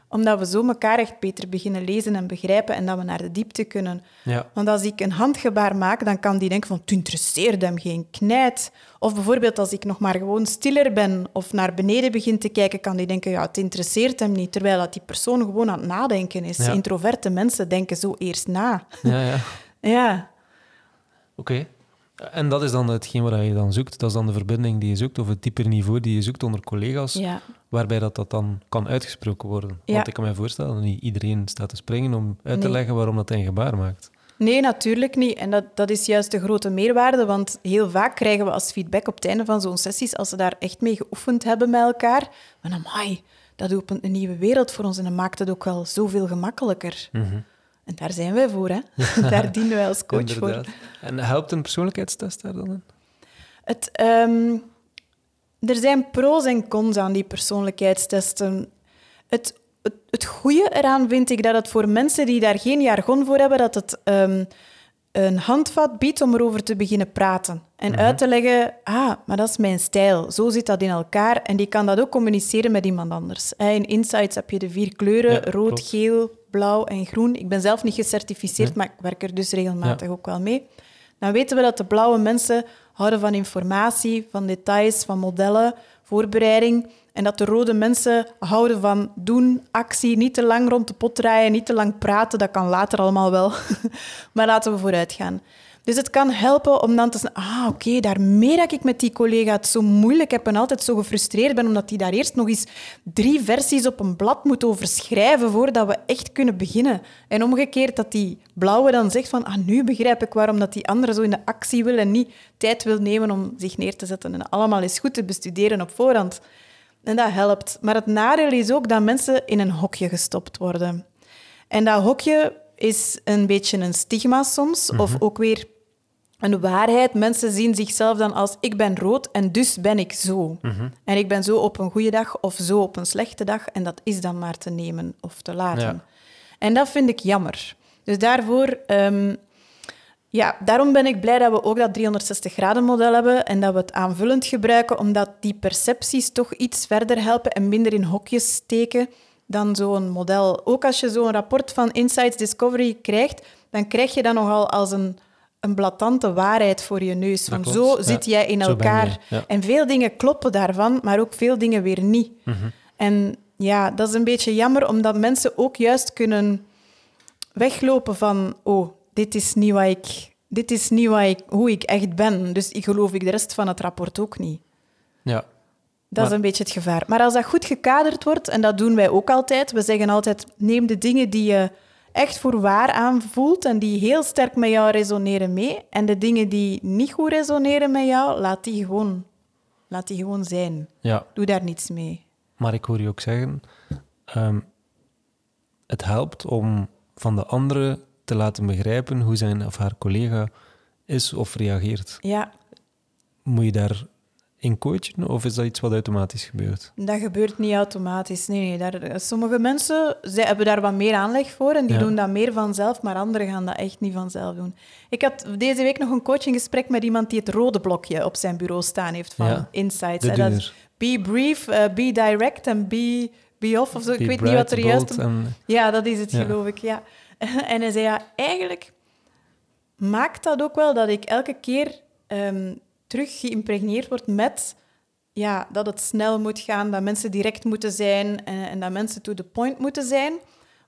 Omdat we zo elkaar echt beter beginnen lezen en begrijpen en dat we naar de diepte kunnen. Ja. Want als ik een handgebaar maak, dan kan die denken van het interesseert hem geen knijt. Of bijvoorbeeld als ik nog maar gewoon stiller ben of naar beneden begin te kijken, kan die denken ja, het interesseert hem niet. Terwijl dat die persoon gewoon aan het nadenken is. Ja. Introverte mensen denken zo eerst na. Ja, ja. Ja, Oké. En dat is dan hetgeen wat je dan zoekt. Dat is dan de verbinding die je zoekt, of het dieper niveau die je zoekt onder collega's, ja. waarbij dat, dat dan kan uitgesproken worden. Ja. Want ik kan me voorstellen dat niet iedereen staat te springen om uit te Nee. leggen waarom dat hij een gebaar maakt. Nee, natuurlijk niet. En dat, dat is juist de grote meerwaarde, want heel vaak krijgen we als feedback op het einde van zo'n sessies, als ze daar echt mee geoefend hebben met elkaar, van amai, dat opent een nieuwe wereld voor ons en dat maakt het ook wel zoveel gemakkelijker. Mhm. En daar zijn wij voor, hè. daar dienen wij als coach voor. En helpt een persoonlijkheidstest daar dan in? Het, ehm, er zijn pro's en cons aan die persoonlijkheidstesten. Het, het, het goede eraan vind ik dat het voor mensen die daar geen jargon voor hebben, dat het ehm, een handvat biedt om erover te beginnen praten. En uit te leggen, ah, maar dat is mijn stijl. Zo zit dat in elkaar. En die kan dat ook communiceren met iemand anders. In Insights heb je de vier kleuren, Ja, rood, klopt. geel, blauw en groen. Ik ben zelf niet gecertificeerd, maar ik werk er dus regelmatig Ja. ook wel mee. Dan weten we dat de blauwe mensen houden van informatie, van details, van modellen, voorbereiding. En dat de rode mensen houden van doen, actie, niet te lang rond de pot draaien, niet te lang praten. Dat kan later allemaal wel. maar laten we vooruit gaan. Dus het kan helpen om dan te zeggen, ah, oké, daarmee dat ik met die collega het zo moeilijk heb en altijd zo gefrustreerd ben, omdat die daar eerst nog eens drie versies op een blad moet over schrijven voordat we echt kunnen beginnen. En omgekeerd dat die blauwe dan zegt van, ah, nu begrijp ik waarom dat die andere zo in de actie wil en niet tijd wil nemen om zich neer te zetten en allemaal eens goed te bestuderen op voorhand. En dat helpt. Maar het nadeel is ook dat mensen in een hokje gestopt worden. En dat hokje is een beetje een stigma soms, of ook weer een waarheid. Mensen zien zichzelf dan als ik ben rood en dus ben ik zo. En ik ben zo op een goede dag of zo op een slechte dag en dat is dan maar te nemen of te laten. Ja. En dat vind ik jammer. Dus daarvoor, ehm, ja, daarom ben ik blij dat we ook dat 360-graden-model hebben en dat we het aanvullend gebruiken, omdat die percepties toch iets verder helpen en minder in hokjes steken. dan zo'n model. Ook als je zo'n rapport van Insights Discovery krijgt, dan krijg je dat nogal als een, een blatante waarheid voor je neus. Van zo ja. zit jij in elkaar. ja. En veel dingen kloppen daarvan, maar ook veel dingen weer niet. Mhm. En ja, dat is een beetje jammer, omdat mensen ook juist kunnen weglopen van... Oh, dit is niet, wat ik, dit is niet wat ik, hoe ik echt ben. Dus ik geloof ik de rest van het rapport ook niet. Ja, Dat is een beetje het gevaar. Maar als dat goed gekaderd wordt, en dat doen wij ook altijd, we zeggen altijd, neem de dingen die je echt voor waar aanvoelt en die heel sterk met jou resoneren mee. En de dingen die niet goed resoneren met jou, laat die gewoon, laat die gewoon zijn. ja. Doe daar niets mee. Maar ik hoor je ook zeggen, ehm, het helpt om van de andere te laten begrijpen hoe zijn of haar collega is of reageert. Ja, Moet je daar in coachen of is dat iets wat automatisch gebeurt? dat gebeurt niet automatisch. Nee, nee. Daar, sommige mensen zij hebben daar wat meer aanleg voor en die Ja. doen dat meer vanzelf, maar anderen gaan dat echt niet vanzelf doen. Ik had deze week nog een coachinggesprek met iemand die het rode blokje op zijn bureau staan heeft van Ja, Insights. En dat doener. is be brief, eh, be direct en be, be off of zo. Ik weet niet wat er juist... en- Ja, dat is het, Ja. geloof ik, ja. En hij zei, ja, eigenlijk maakt dat ook wel dat ik elke keer ehm, terug geïmpregneerd word met ja, dat het snel moet gaan, dat mensen direct moeten zijn en, en dat mensen to the point moeten zijn.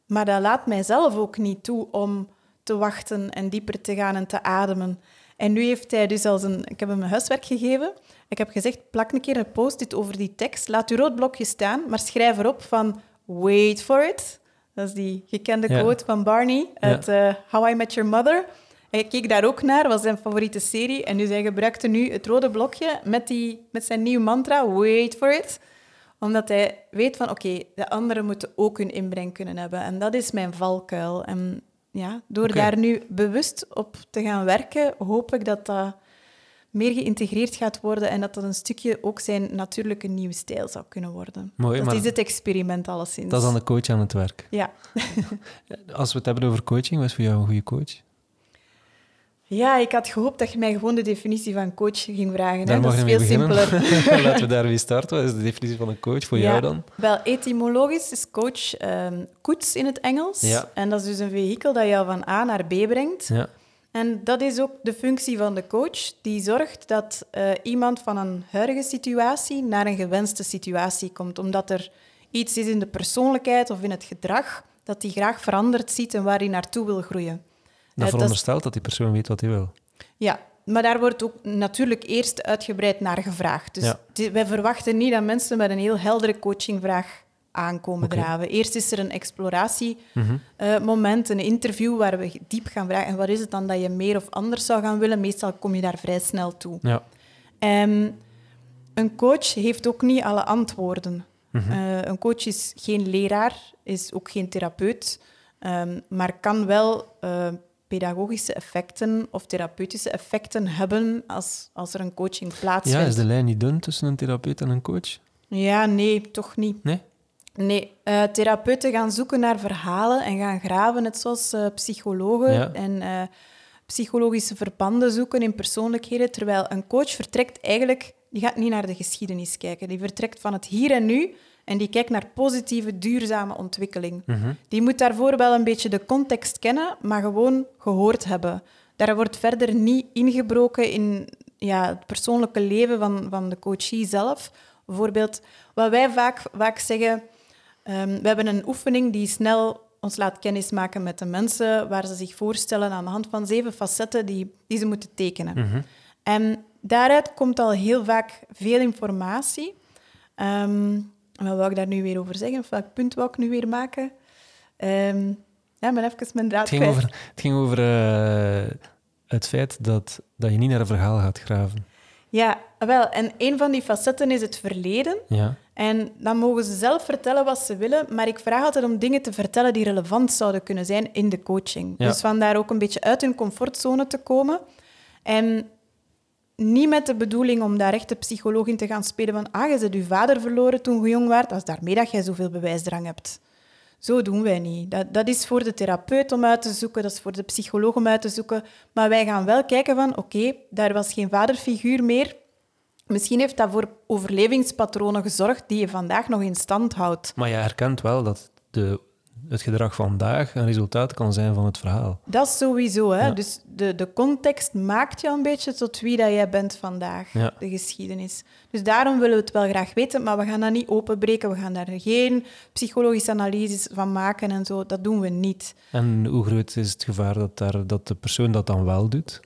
Maar dat laat mijzelf ook niet toe om te wachten en dieper te gaan en te ademen. En nu heeft hij dus als een... Ik heb hem een huiswerk gegeven. Ik heb gezegd, plak een keer een post-it over die tekst. Laat uw rood blokje staan, maar schrijf erop van... Wait for it. Dat is die gekende Ja. quote van Barney uit eh, How I Met Your Mother. Hij keek daar ook naar, was zijn favoriete serie. En dus hij gebruikte nu het rode blokje met, die, met zijn nieuwe mantra, wait for it. Omdat hij weet van, oké, de anderen moeten ook hun inbreng kunnen hebben. En dat is mijn valkuil. En ja, door daar nu bewust op te gaan werken, hoop ik dat dat meer geïntegreerd gaat worden en dat dat een stukje ook zijn natuurlijke nieuwe stijl zou kunnen worden. Mooi, dat maar is het experiment alleszins. dat is dan de coach aan het werk. Ja. Als we het hebben over coaching, wat is voor jou een goede coach? Ja, ik had gehoopt dat je mij gewoon de definitie van coach ging vragen. Daar hè. Dat is veel simpeler. Laten we daarmee starten. Wat is de definitie van een coach voor Ja. jou dan? Wel, etymologisch is coach ehm koets in het Engels. Ja. En dat is dus een vehikel dat jou van A naar B brengt. Ja. En dat is ook de functie van de coach. Die zorgt dat eh, iemand van een huidige situatie naar een gewenste situatie komt. Omdat er iets is in de persoonlijkheid of in het gedrag dat hij graag veranderd ziet en waar hij naartoe wil groeien. Dat is- veronderstelt dat die persoon weet wat hij wil. Ja, maar daar wordt ook natuurlijk eerst uitgebreid naar gevraagd. Dus Ja. wij verwachten niet dat mensen met een heel heldere coachingvraag aankomen draven. Eerst is er een Mhm. exploratiemoment, een interview waar we diep gaan vragen. En wat is het dan dat je meer of anders zou gaan willen? Meestal kom je daar vrij snel toe. Ja. En een coach heeft ook niet alle antwoorden. Mhm. Eh, een coach is geen leraar, is ook geen therapeut, ehm, maar kan wel eh, pedagogische effecten of therapeutische effecten hebben als, als er een coaching ja, plaatsvindt. is de lijn niet dun tussen een therapeut en een coach? Ja, nee, toch niet. Nee? Nee, eh, therapeuten gaan zoeken naar verhalen en gaan graven, net zoals eh, psychologen. Ja. En eh, psychologische verbanden zoeken in persoonlijkheden. Terwijl een coach vertrekt eigenlijk, die gaat niet naar de geschiedenis kijken. Die vertrekt van het hier en nu en die kijkt naar positieve, duurzame ontwikkeling. Mhm. Die moet daarvoor wel een beetje de context kennen, maar gewoon gehoord hebben. Daar wordt verder niet ingebroken in ja, het persoonlijke leven van, van de coachie zelf. Bijvoorbeeld, wat wij vaak, vaak zeggen, ehm, we hebben een oefening die snel ons laat kennismaken met de mensen, waar ze zich voorstellen aan de hand van zeven facetten die, die ze moeten tekenen. Mhm. En daaruit komt al heel vaak veel informatie. Ehm, wat wou ik daar nu weer over zeggen? Of welk punt wou ik nu weer maken? Ehm ja, ben even mijn draad Het ging kwijt. over, het, ging over eh, het feit dat, dat je niet naar een verhaal gaat graven. Ja, wel. En een van die facetten is het verleden. Ja. En dan mogen ze zelf vertellen wat ze willen, maar ik vraag altijd om dingen te vertellen die relevant zouden kunnen zijn in de coaching. Ja. Dus vandaar ook een beetje uit hun comfortzone te komen. En niet met de bedoeling om daar echt de psycholoog in te gaan spelen van ah, je bent je vader verloren toen je jong was, dat is daarmee dat jij zoveel bewijsdrang hebt. Zo doen wij niet. Dat, dat is voor de therapeut om uit te zoeken, dat is voor de psycholoog om uit te zoeken. Maar wij gaan wel kijken van, oké, daar was geen vaderfiguur meer. Misschien heeft dat voor overlevingspatronen gezorgd die je vandaag nog in stand houdt. Maar je herkent wel dat de, het gedrag vandaag een resultaat kan zijn van het verhaal. Dat is sowieso. Hè? Ja. Dus de, de context maakt je een beetje tot wie dat jij bent vandaag, Ja. de geschiedenis. Dus daarom willen we het wel graag weten, maar we gaan dat niet openbreken. We gaan daar geen psychologische analyses van maken en zo. Dat doen we niet. En hoe groot is het gevaar dat, daar, dat de persoon dat dan wel doet?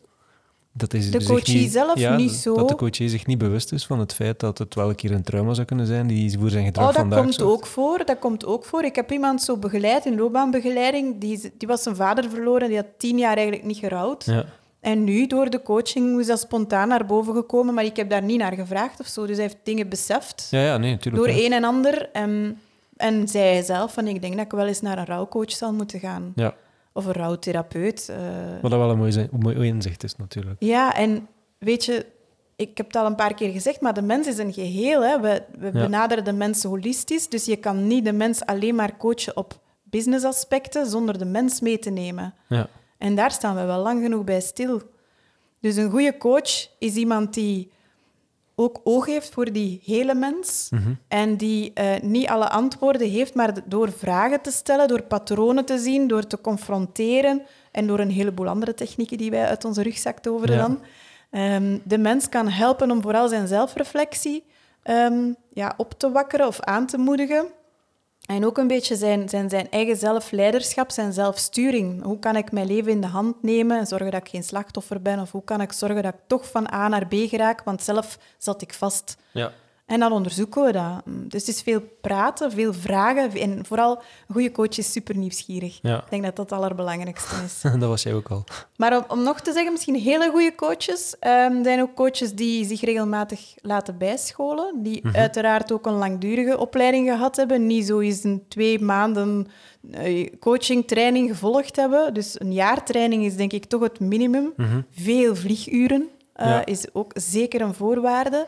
Dat is De coachie niet- zelf ja, niet zo. Dat de coachie zich niet bewust is van het feit dat het wel een keer een trauma zou kunnen zijn die voor zijn gedrag Oh, dat vandaag komt zorgt. ook voor. Dat komt ook voor. Ik heb iemand zo begeleid in loopbaanbegeleiding. Die, die was zijn vader verloren. Die had tien jaar eigenlijk niet gerouwd. Ja. En nu, door de coaching, is dat spontaan naar boven gekomen. Maar ik heb daar niet naar gevraagd of zo. Dus hij heeft dingen beseft. ja, ja, nee, natuurlijk. door een en ander. En, en zei hij zelf van, ik denk dat ik wel eens naar een rouwcoach zal moeten gaan. Ja, Of een rouwtherapeut. eh. wat dat wel een mooi, inzicht is natuurlijk. Ja, en weet je, ik heb het al een paar keer gezegd, maar de mens is een geheel. Hè. We, we benaderen de mensen holistisch, dus je kan niet de mens alleen maar coachen op businessaspecten zonder de mens mee te nemen. Ja. En daar staan we wel lang genoeg bij stil. Dus een goede coach is iemand die ook oog heeft voor die hele mens. En die eh, niet alle antwoorden heeft, maar door vragen te stellen, door patronen te zien, door te confronteren en door een heleboel andere technieken die wij uit onze rugzak toveren Ja. dan. ehm, de mens kan helpen om vooral zijn zelfreflectie ehm, ja, op te wakkeren of aan te moedigen. En ook een beetje zijn, zijn, zijn eigen zelfleiderschap, zijn zelfsturing. Hoe kan ik mijn leven in de hand nemen en zorgen dat ik geen slachtoffer ben? Of hoe kan ik zorgen dat ik toch van A naar B geraak? Want zelf zat ik vast. Ja. En dan onderzoeken we dat. Mm, Dus het is veel praten, veel vragen. En vooral, een goede coach is super nieuwsgierig. Ja. Ik denk dat dat het allerbelangrijkste is. dat was jij ook al. Maar om, om nog te zeggen, misschien hele goede coaches. Er zijn ook coaches die zich regelmatig laten bijscholen. Die uiteraard ook een langdurige opleiding gehad hebben. Niet zo eens een twee maanden eh, coaching, training gevolgd hebben. Dus een jaar training is denk ik toch het minimum. Veel vlieguren eh, Ja. is ook zeker een voorwaarde.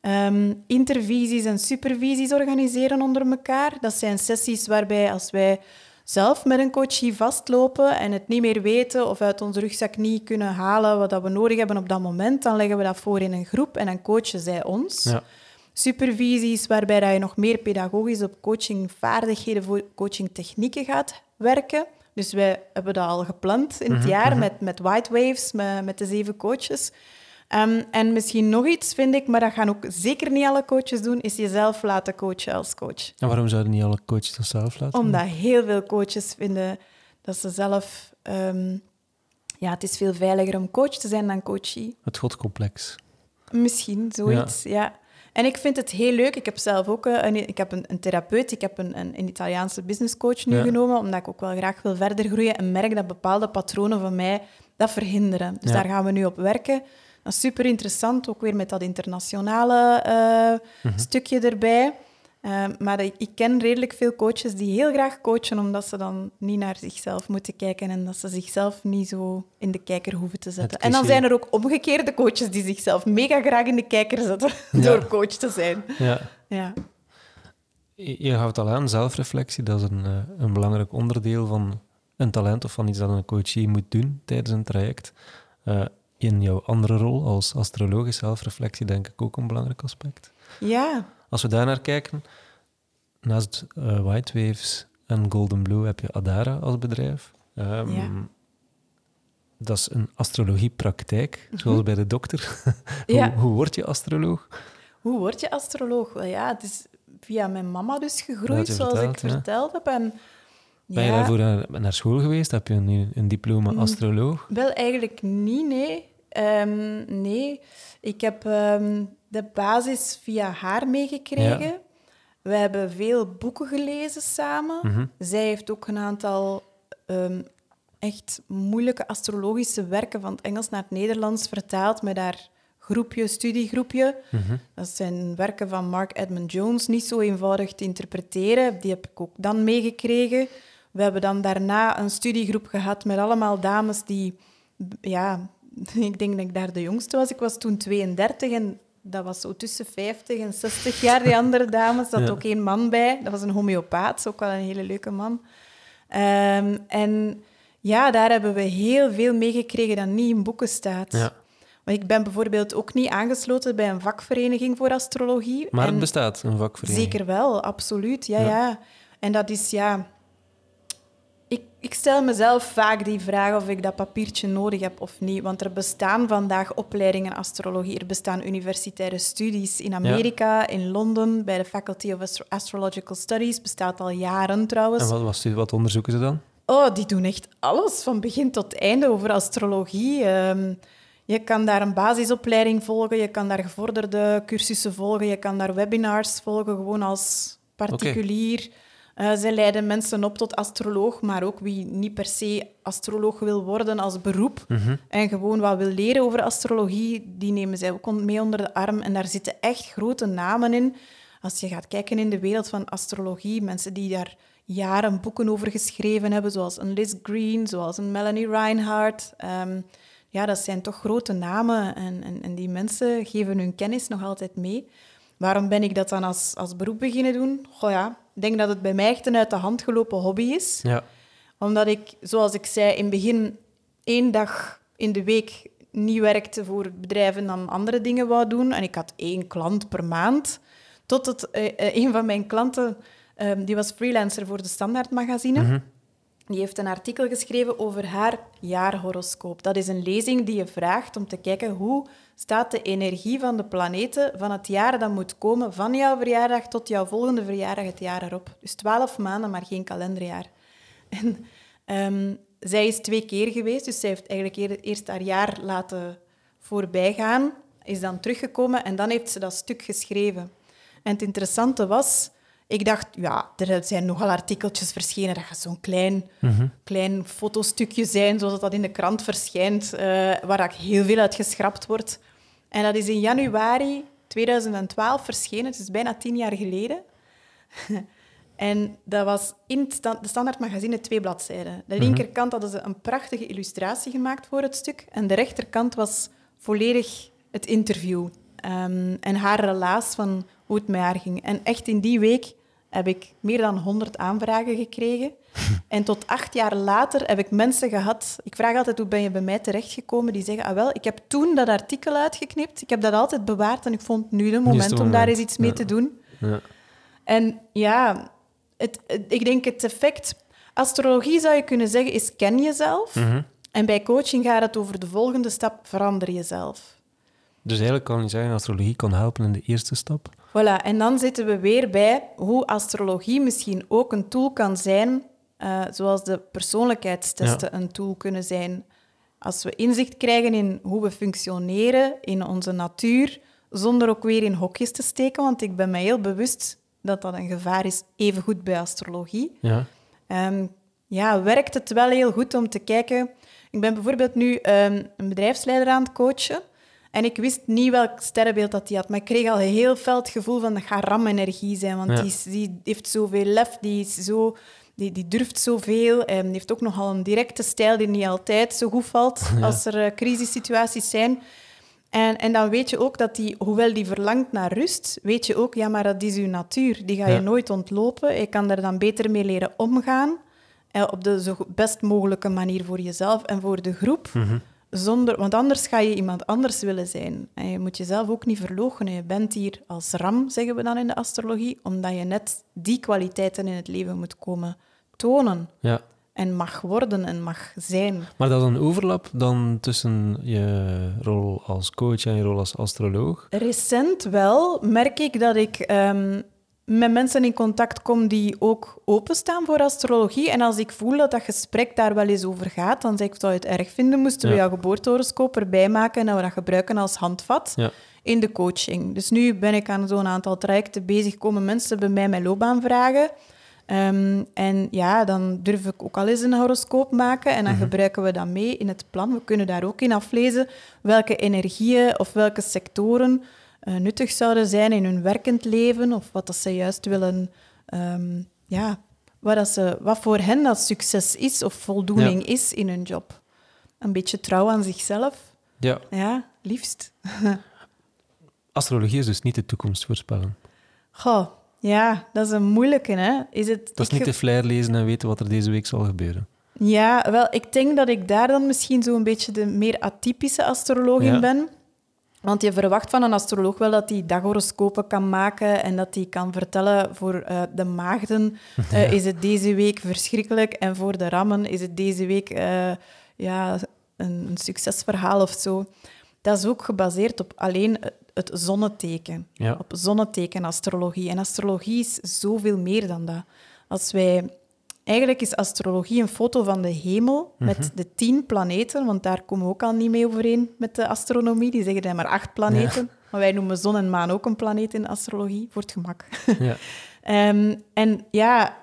Ehm, intervisies en supervisies organiseren onder elkaar. Dat zijn sessies waarbij als wij zelf met een coachie vastlopen en het niet meer weten of uit onze rugzak niet kunnen halen wat dat we nodig hebben op dat moment, dan leggen we dat voor in een groep en dan coachen zij ons. Ja. Supervisies waarbij dat je nog meer pedagogisch op coachingvaardigheden, voor coachingtechnieken gaat werken. Dus wij hebben dat al gepland in het jaar met, met White Waves, met, met de zeven coaches. Ehm, en misschien nog iets, vind ik, maar dat gaan ook zeker niet alle coaches doen, is jezelf laten coachen als coach. En waarom zouden niet alle coaches dat zelf laten? Omdat heel veel coaches vinden dat ze zelf... ehm, ja, het is veel veiliger om coach te zijn dan coachie. Het godcomplex. Misschien, zoiets, ja. En ik vind het heel leuk. Ik heb zelf ook eh, een, ik heb een, een therapeut, ik heb een, een, een Italiaanse businesscoach nu Ja. genomen, omdat ik ook wel graag wil verder groeien en merk dat bepaalde patronen van mij dat verhinderen. Dus Ja. daar gaan we nu op werken. Dat is super interessant, ook weer met dat internationale eh, Mhm. stukje erbij. Eh, maar ik, ken redelijk veel coaches die heel graag coachen, omdat ze dan niet naar zichzelf moeten kijken en dat ze zichzelf niet zo in de kijker hoeven te zetten. En dan zijn er ook omgekeerde coaches die zichzelf mega graag in de kijker zetten Ja. door coach te zijn. Ja. Ja. Je het al aan, zelfreflectie, dat is een, eh, een belangrijk onderdeel van een talent of van iets dat een coachie moet doen tijdens een traject. Eh, in jouw andere rol als astroloog is zelfreflectie denk ik ook een belangrijk aspect. ja, Als we daar naar kijken, naast eh, White Waves en Golden Blue heb je Adara als bedrijf. Ehm, Ja. Dat is een astrologiepraktijk, zoals bij de dokter. hoe, Mhm. Ja. hoe word je astroloog? Hoe word je astroloog? Wel ja, het is via mijn mama dus gegroeid, zoals verteld, ik ja. verteld heb. En, Ben je daarvoor naar, naar school geweest? Heb je een, een diploma Mm. astroloog? Wel eigenlijk niet, nee. Ehm, nee, ik heb ehm, de basis via haar meegekregen. Ja. We hebben veel boeken gelezen samen. Mhm. Zij heeft ook een aantal ehm, echt moeilijke astrologische werken van het Engels naar het Nederlands vertaald met haar groepje, studiegroepje. Mhm. Dat zijn werken van Mark Edmund Jones, niet zo eenvoudig te interpreteren. Die heb ik ook dan meegekregen. We hebben dan daarna een studiegroep gehad met allemaal dames die... Ja, ik denk dat ik daar de jongste was. Ik was toen 32 en dat was zo tussen 50 en 60 jaar, die andere dames. Ja. ook één man bij. Dat was een homeopaat, ook wel een hele leuke man. Ehm, en ja, daar hebben we heel veel meegekregen dat niet in boeken staat. Ja. ik ben bijvoorbeeld ook niet aangesloten bij een vakvereniging voor astrologie. Maar En het bestaat, een vakvereniging. Zeker wel, absoluut. Ja, Ja. ja. En dat is, ja... Ik, ik stel mezelf vaak die vraag of ik dat papiertje nodig heb of niet. Want er bestaan vandaag opleidingen astrologie. Er bestaan universitaire studies in Amerika, in Londen, bij de Faculty of Astro- Astrological Studies. Bestaat al jaren trouwens. En wat, wat, wat onderzoeken ze dan? Oh, die doen echt alles van begin tot einde over astrologie. Ehm, je kan daar een basisopleiding volgen, je kan daar gevorderde cursussen volgen, je kan daar webinars volgen, gewoon als particulier. Eh, zij leiden mensen op tot astroloog, maar ook wie niet per se astroloog wil worden als beroep en gewoon wat wil leren over astrologie, die nemen zij ook mee onder de arm. En daar zitten echt grote namen in. Als je gaat kijken in de wereld van astrologie, mensen die daar jaren boeken over geschreven hebben, zoals een Liz Green, zoals een Melanie Reinhardt. Ehm, ja, dat zijn toch grote namen en, en, en die mensen geven hun kennis nog altijd mee. Waarom ben ik dat dan als, als beroep beginnen doen? Goh ja, denk dat het bij mij echt een uit de hand gelopen hobby is Ja. omdat ik, zoals ik zei, in het begin één dag in de week niet werkte voor het bedrijf en dan andere dingen wou doen. En ik had één klant per maand. Tot het, eh, een van mijn klanten, ehm, die was freelancer voor de Standaard magazine. Die heeft een artikel geschreven over haar jaarhoroscoop. Dat is een lezing die je vraagt om te kijken hoe staat de energie van de planeten van het jaar dat moet komen van jouw verjaardag tot jouw volgende verjaardag het jaar erop. Dus twaalf maanden, maar geen kalenderjaar. En ehm, zij is twee keer geweest, dus zij heeft eigenlijk eer- eerst haar jaar laten voorbijgaan, is dan teruggekomen en dan heeft ze dat stuk geschreven. En het interessante was, ik dacht, ja, er zijn nogal artikeltjes verschenen, dat gaat zo'n klein, klein fotostukje zijn, zoals dat in de krant verschijnt, eh, waar heel veel uit geschrapt wordt. En dat is in januari 2012 verschenen, het is bijna tien jaar geleden. En dat was in het de Standaard Magazine twee bladzijden. De linkerkant hadden ze een prachtige illustratie gemaakt voor het stuk. En de rechterkant was volledig het interview. ehm, en haar relaas van hoe het met haar ging. En echt in die week heb ik meer dan 100 aanvragen gekregen. En tot acht jaar later heb ik mensen gehad... Ik vraag altijd, hoe ben je bij mij terechtgekomen? Die zeggen, ah wel, ik heb toen dat artikel uitgeknipt. Ik heb dat altijd bewaard en ik vond nu de moment om daar eens iets mee Ja. te doen. Ja. En ja, het, het- ik denk het effect... Astrologie zou je kunnen zeggen is ken jezelf. Mhm. En bij coaching gaat het over de volgende stap, verander jezelf. Dus eigenlijk kan je zeggen, astrologie kan helpen in de eerste stap. Voilà, en dan zitten we weer bij hoe astrologie misschien ook een tool kan zijn, eh, zoals de persoonlijkheidstesten een tool kunnen zijn. Als we inzicht krijgen in hoe we functioneren in onze natuur, zonder ook weer in hokjes te steken, want ik ben me heel bewust dat dat een gevaar is, evengoed bij astrologie. Ja. Ehm, ja, werkt het wel heel goed om te kijken. Ik ben bijvoorbeeld nu ehm, een bedrijfsleider aan het coachen. En ik wist niet welk sterrenbeeld dat hij had. Maar ik kreeg al heel fel het gevoel van dat gaat ram-energie zijn. Want Ja. die, die heeft zoveel lef, die, is zo, die, die durft zoveel. En die heeft ook nogal een directe stijl die niet altijd zo goed valt als er eh, crisissituaties zijn. En, en dan weet je ook dat die, hoewel die verlangt naar rust, weet je ook, ja, maar dat is uw natuur. Die ga je Ja. nooit ontlopen. Je kan er dan beter mee leren omgaan. eh, op de zo best mogelijke manier voor jezelf en voor de groep. Zonder, want anders ga je iemand anders willen zijn. En je moet jezelf ook niet verloochenen. Je bent hier als ram, zeggen we dan in de astrologie, omdat je net die kwaliteiten in het leven moet komen tonen. ja. En mag worden en mag zijn. Maar dat is een overlap dan tussen je rol als coach en je rol als astroloog? Recent wel merk ik dat ik ehm, met mensen in contact kom die ook openstaan voor astrologie. En als ik voel dat dat gesprek daar wel eens over gaat, dan zeg ik, zou je het erg vinden, moesten we Ja. jouw geboortehoroscoop erbij maken en dat we dat gebruiken als handvat Ja. in de coaching. Dus nu ben ik aan zo'n aantal trajecten bezig, komen mensen bij mij met loopbaanvragen. Ehm, en ja, dan durf ik ook al eens een horoscoop maken en dan gebruiken we dat mee in het plan. We kunnen daar ook in aflezen welke energieën of welke sectoren eh, nuttig zouden zijn in hun werkend leven of wat dat ze juist willen, ehm, ja, wat, dat ze, wat voor hen dat succes is of voldoening is in hun job. Een beetje trouw aan zichzelf, Ja. ja, liefst. Astrologie is dus niet de toekomst voorspellen. Goh, ja, dat is een moeilijke, hè? Is het, Dat is niet de flyer lezen en weten wat er deze week zal gebeuren. Ja, wel, ik denk dat ik daar dan misschien zo'n beetje de meer atypische astroloog Ja. in ben. Want je verwacht van een astroloog wel dat hij daghoroscopen kan maken en dat hij kan vertellen voor uh, de maagden uh, is het deze week verschrikkelijk en voor de rammen is het deze week uh, ja, een, een, succesverhaal of zo. Dat is ook gebaseerd op alleen het zonneteken, ja. op zonnetekenastrologie. En astrologie is zoveel meer dan dat. Als wij Eigenlijk is astrologie een foto van de hemel met mhm. de tien planeten, want daar komen we ook al niet mee overeen met de astronomie. Die zeggen er maar acht planeten. Maar wij noemen zon en maan ook een planeet in astrologie, voor het gemak. Ja. Ehm, en ja,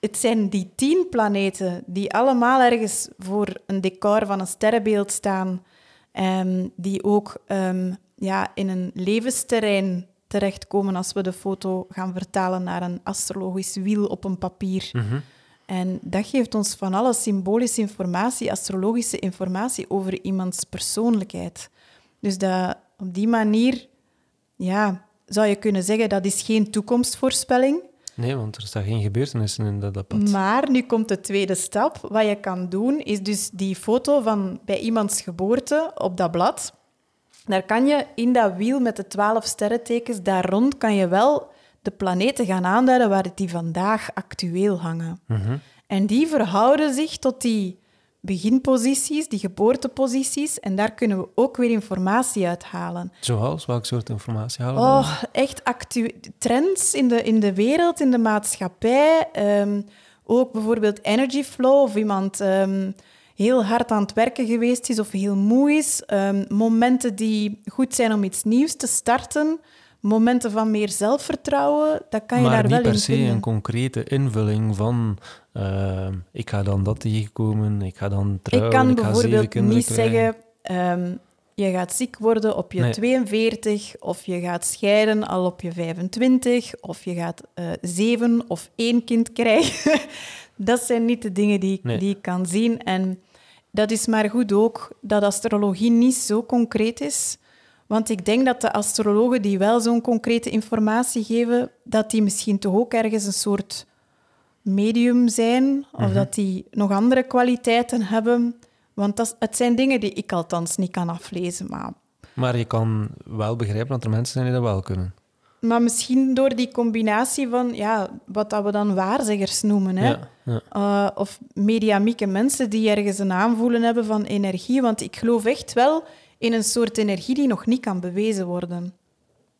het zijn die tien planeten die allemaal ergens voor een decor van een sterrenbeeld staan, um, die ook um, ja, in een levensterrein terechtkomen als we de foto gaan vertalen naar een astrologisch wiel op een papier. Mm en dat geeft ons van alle symbolische informatie, astrologische informatie over iemands persoonlijkheid. Dus dat, op die manier ja, zou je kunnen zeggen dat is geen toekomstvoorspelling. Nee, want er staan geen gebeurtenissen in dat pad. Maar nu komt de tweede stap. Wat je kan doen, is dus die foto van bij iemands geboorte op dat blad. Daar kan je in dat wiel met de twaalf sterrentekens, daar rond kan je wel de planeten gaan aanduiden waar die vandaag actueel hangen. Mhm. En die verhouden zich tot die beginposities, die geboorteposities, en daar kunnen we ook weer informatie uithalen. Zoals? Welk soort informatie halen we? Oh, echt trends in de, in de wereld, in de maatschappij. Ehm, ook bijvoorbeeld energy flow, of iemand um, heel hard aan het werken geweest is of heel moe is. Um, momenten die goed zijn om iets nieuws te starten momenten van meer zelfvertrouwen, dat kan je daar wel in Maar niet per se een concrete invulling van uh, ik ga dan dat tegenkomen, ik ga dan trouwen, ik kan ik bijvoorbeeld niet zeggen um, je gaat ziek worden op je 42 of je gaat scheiden al op je 25 of je gaat uh, zeven of één kind krijgen. dat zijn niet de dingen die, nee. die ik kan zien. En dat is maar goed ook dat astrologie niet zo concreet is. Want ik denk dat de astrologen die wel zo'n concrete informatie geven, dat die misschien toch ook ergens een soort medium zijn, of Mhm. dat die nog andere kwaliteiten hebben. Want dat, het zijn dingen die ik althans niet kan aflezen. Maar, Maar je kan wel begrijpen dat er mensen zijn die dat wel kunnen. Maar misschien door die combinatie van ja, wat dat we dan waarzeggers noemen. Hè? Ja, ja. Uh, of mediamieke mensen die ergens een aanvoelen hebben van energie. Want ik geloof echt wel in een soort energie die nog niet kan bewezen worden.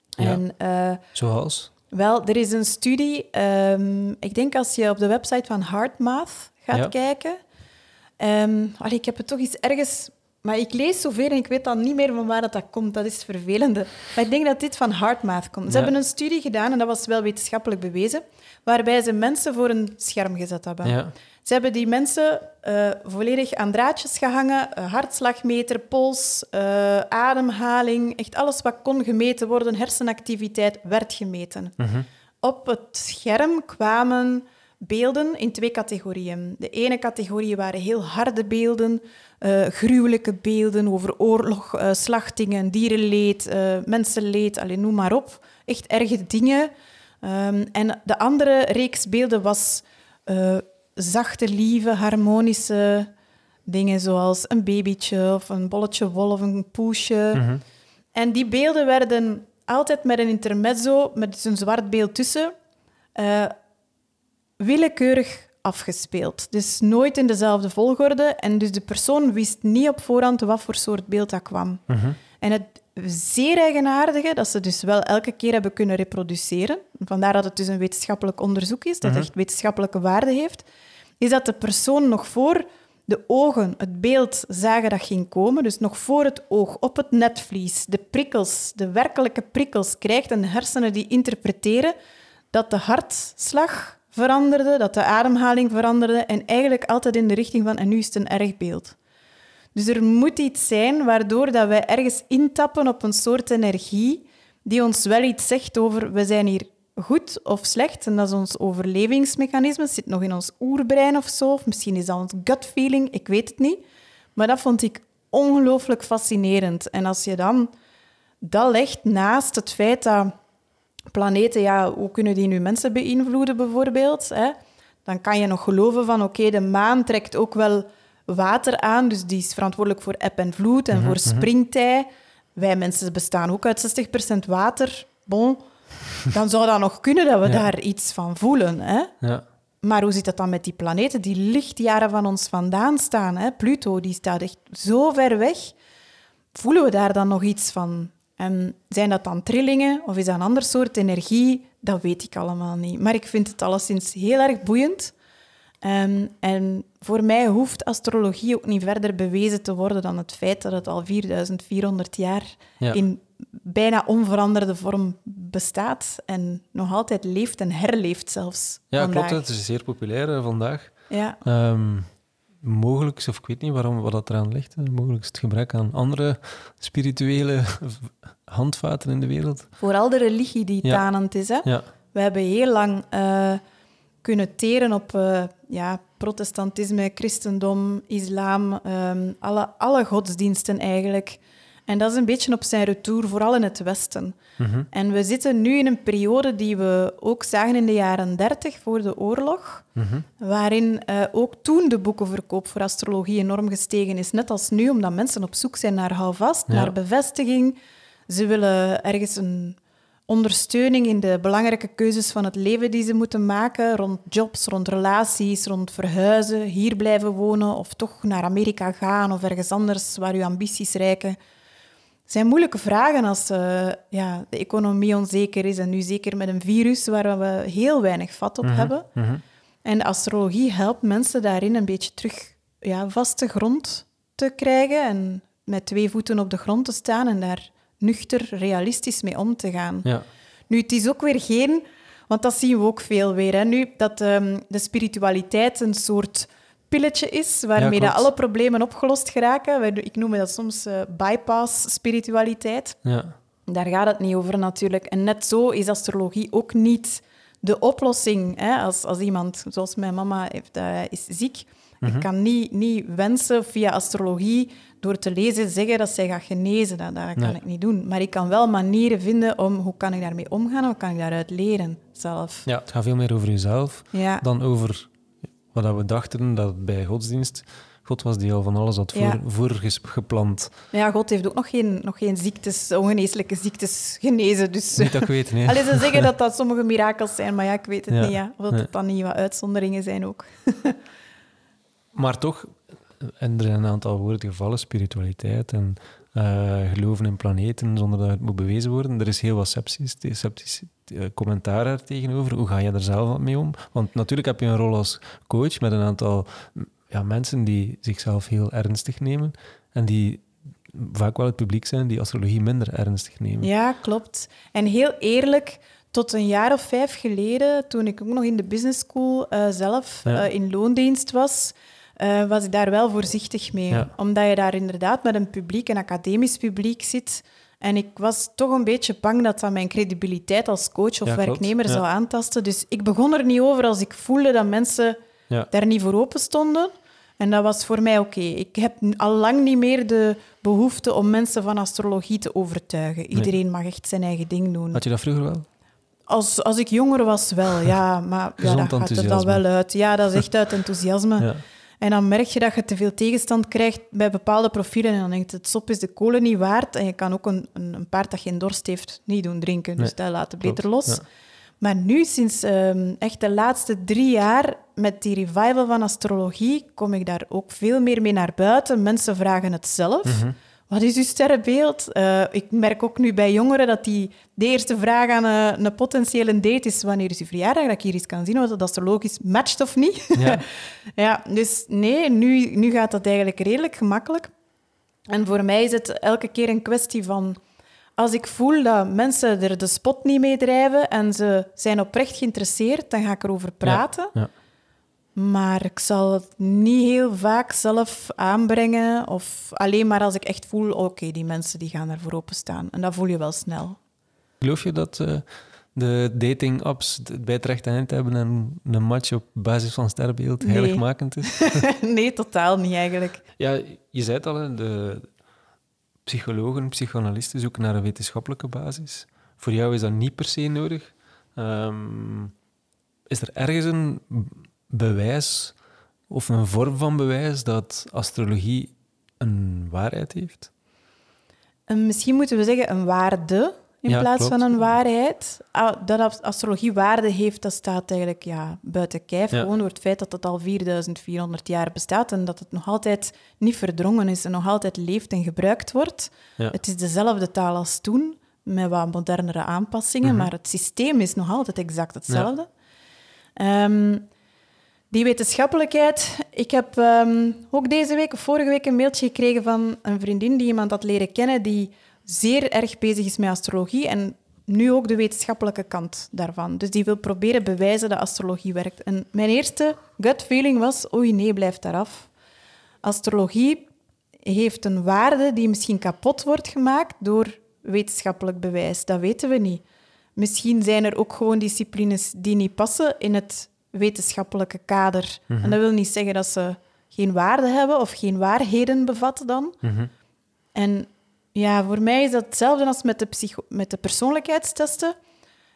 Ja. En, uh, Zoals? wel, er is een studie, um, ik denk als je op de website van HeartMath gaat kijken. Um, allee, ik heb het toch iets ergens... Maar ik lees zoveel en ik weet dan niet meer van waar dat, dat komt. Dat is vervelende. Maar ik denk dat dit van HeartMath komt. Ze Ja. hebben een studie gedaan, en dat was wel wetenschappelijk bewezen, waarbij ze mensen voor een scherm gezet hebben. Ja. Ze hebben die mensen eh, volledig aan draadjes gehangen, eh, hartslagmeter, pols, eh, ademhaling, echt alles wat kon gemeten worden, hersenactiviteit, werd gemeten. Mhm. Op het scherm kwamen beelden in twee categorieën. De ene categorie waren heel harde beelden, eh, gruwelijke beelden over oorlog, eh, slachtingen, dierenleed, eh, mensenleed, alleen noem maar op. Echt erge dingen. Ehm, en de andere reeks beelden was zachte, lieve, harmonische dingen zoals een babytje of een bolletje wol of een poesje. Mhm. En die beelden werden altijd met een intermezzo, met een zwart beeld tussen, willekeurig afgespeeld. Dus nooit in dezelfde volgorde. En dus de persoon wist niet op voorhand wat voor soort beeld dat kwam. Mhm. En het zeer eigenaardige, dat ze dus wel elke keer hebben kunnen reproduceren, vandaar dat het dus een wetenschappelijk onderzoek is, dat Mhm. echt wetenschappelijke waarde heeft, is dat de persoon nog voor de ogen het beeld zagen dat ging komen, dus nog voor het oog, op het netvlies, de prikkels, de werkelijke prikkels krijgt en de hersenen die interpreteren dat de hartslag veranderde, dat de ademhaling veranderde en eigenlijk altijd in de richting van en nu is het een erg beeld. Dus er moet iets zijn waardoor dat wij ergens intappen op een soort energie die ons wel iets zegt over we zijn hier goed of slecht. En dat is ons overlevingsmechanisme. Het zit nog in ons oerbrein of zo. Of misschien is dat ons gut feeling, ik weet het niet. Maar dat vond ik ongelooflijk fascinerend. En als je dan dat legt naast het feit dat planeten, ja, hoe kunnen die nu mensen beïnvloeden bijvoorbeeld? Hè? Dan kan je nog geloven van oké, de maan trekt ook wel water aan, dus die is verantwoordelijk voor eb en vloed en Mhm, voor mhm. springtij. wij mensen bestaan ook uit 60% water. Bon, dan zou dat nog kunnen dat we Ja. daar iets van voelen. Hè? Ja. Maar hoe zit dat dan met die planeten die lichtjaren van ons vandaan staan? Hè? Pluto, die staat echt zo ver weg. Voelen we daar dan nog iets van? En zijn dat dan trillingen of is dat een ander soort energie? Dat weet ik allemaal niet. Maar ik vind het alleszins heel erg boeiend. Ehm, en voor mij hoeft astrologie ook niet verder bewezen te worden dan het feit dat het al 4400 jaar Ja. in bijna onveranderde vorm bestaat en nog altijd leeft en herleeft zelfs. Ja, vandaag. klopt. Het is zeer populair eh, vandaag. Ja. Ehm mogelijk, of ik weet niet waarom, wat dat eraan ligt, mogelijk het gebrek aan andere spirituele handvaten in de wereld. Vooral de religie die Ja. tanend is. Hè? Ja, We hebben heel lang eh, kunnen teren op eh, ja, protestantisme, christendom, islam, ehm, alle, alle godsdiensten eigenlijk. En dat is een beetje op zijn retour, vooral in het Westen. Mhm. En we zitten nu in een periode die we ook zagen in de jaren 30 voor de oorlog, Mhm. waarin eh, ook toen de boekenverkoop voor astrologie enorm gestegen is, net als nu, omdat mensen op zoek zijn naar houvast, Ja. naar bevestiging. Ze willen ergens een ondersteuning in de belangrijke keuzes van het leven die ze moeten maken, rond jobs, rond relaties, rond verhuizen, hier blijven wonen of toch naar Amerika gaan of ergens anders waar uw ambities reiken. Het zijn moeilijke vragen als eh, ja, de economie onzeker is en nu zeker met een virus waar we heel weinig vat op hebben. Mhm. En de astrologie helpt mensen daarin een beetje terug ja, vaste grond te krijgen en met twee voeten op de grond te staan en daar nuchter, realistisch mee om te gaan. Ja. Nu, het is ook weer geen... Want dat zien we ook veel weer. Hè, nu, dat ehm, de spiritualiteit een soort pilletje is waarmee Ja, dat alle problemen opgelost geraken. Ik noem dat soms eh, bypass-spiritualiteit. ja. Daar gaat het niet over natuurlijk. En net zo is astrologie ook niet de oplossing. Hè? Als, als iemand, zoals mijn mama heeft, eh, is ziek, ik kan niet, niet wensen via astrologie door te lezen zeggen dat zij gaat genezen. Dat, dat kan Nee. ik niet doen. Maar ik kan wel manieren vinden om hoe kan ik daarmee omgaan hoe kan ik daaruit leren zelf. ja, het gaat veel meer over jezelf Ja. dan over dat we dachten dat bij godsdienst God was die al van alles had voor, Ja. voorgepland. ja, God heeft ook nog geen, nog geen ziektes, ongeneeslijke ziektes genezen. Dus Niet dat ik weet, nee. Allee, ze zeggen dat dat sommige mirakels zijn, maar ja, ik weet het Ja. niet. Ja. Of dat Nee. het dan niet wat uitzonderingen zijn ook. Maar toch, en er zijn een aantal woorden gevallen, spiritualiteit en eh, geloven in planeten zonder dat het moet bewezen worden. Er is heel wat eh, commentaar daar tegenover. Hoe ga je daar zelf mee om? Want natuurlijk heb je een rol als coach met een aantal ja, mensen die zichzelf heel ernstig nemen en die vaak wel het publiek zijn die astrologie minder ernstig nemen. Ja, klopt. En heel eerlijk, tot een jaar of vijf geleden, toen ik ook nog in de business school eh, zelf Ja. eh, in loondienst was, eh, was ik daar wel voorzichtig mee. Ja. Omdat je daar inderdaad met een publiek, een academisch publiek zit. En ik was toch een beetje bang dat dat mijn credibiliteit als coach of Ja, klopt. werknemer Ja. zou aantasten. Dus ik begon er niet over als ik voelde dat mensen Ja. daar niet voor open stonden. En dat was voor mij oké. Ik heb al lang niet meer de behoefte om mensen van astrologie te overtuigen. Iedereen mag echt zijn eigen ding doen. Had je dat vroeger wel? Als, als ik jonger was, wel, ja. Maar ja, dat gaat er dan wel uit. Ja, dat is echt uit enthousiasme. En dan merk je dat je te veel tegenstand krijgt bij bepaalde profielen. En dan denkt het sop is de kolen niet waard. En je kan ook een, een, een paard dat geen dorst heeft niet doen drinken. Dus Nee, dat laat het beter los. ja. Maar nu, sinds ehm, echt de laatste drie jaar, met die revival van astrologie, kom ik daar ook veel meer mee naar buiten. Mensen vragen het zelf. Mhm. Wat is uw sterrenbeeld? Eh, ik merk ook nu bij jongeren dat die de eerste vraag aan een, een potentiële date is wanneer is uw verjaardag? Dat ik hier eens kan zien of dat astrologisch matcht of niet. Ja. ja, dus nee, nu, nu gaat dat eigenlijk redelijk gemakkelijk. En voor mij is het elke keer een kwestie van... Als ik voel dat mensen er de spot niet mee drijven en ze zijn oprecht geïnteresseerd, dan ga ik erover praten. Ja. Maar ik zal het niet heel vaak zelf aanbrengen. Of alleen maar als ik echt voel, oké, die mensen die gaan ervoor openstaan. En dat voel je wel snel. Geloof je dat eh, de dating-apps het bij het rechte eind hebben en een match op basis van sterrenbeeld Nee. heiligmakend is? nee, totaal niet eigenlijk. Ja, je zei het al, de psychologen, psychoanalisten zoeken naar een wetenschappelijke basis. Voor jou is dat niet per se nodig. Ehm, is er ergens een bewijs of een vorm van bewijs dat astrologie een waarheid heeft? een, misschien moeten we zeggen een waarde in Ja, plaats klopt. van een waarheid. Ah, Dat ast- astrologie waarde heeft, dat staat eigenlijk ja, buiten kijf. Ja. Gewoon door het feit dat het al 4400 jaar bestaat en dat het nog altijd niet verdrongen is en nog altijd leeft en gebruikt wordt. Ja. Het is dezelfde taal als toen, met wat modernere aanpassingen, Mhm. maar het systeem is nog altijd exact hetzelfde. Ehm, die wetenschappelijkheid. Ik heb ehm, ook deze week of vorige week een mailtje gekregen van een vriendin die iemand had leren kennen die zeer erg bezig is met astrologie en nu ook de wetenschappelijke kant daarvan. Dus die wil proberen bewijzen dat astrologie werkt. En mijn eerste gut feeling was, oei nee, blijf daar af. Astrologie heeft een waarde die misschien kapot wordt gemaakt door wetenschappelijk bewijs. Dat weten we niet. Misschien zijn er ook gewoon disciplines die niet passen in het wetenschappelijke kader. En dat wil niet zeggen dat ze geen waarde hebben of geen waarheden bevatten dan. Mhm. En ja, voor mij is dat hetzelfde als met de, psycho- met de persoonlijkheidstesten.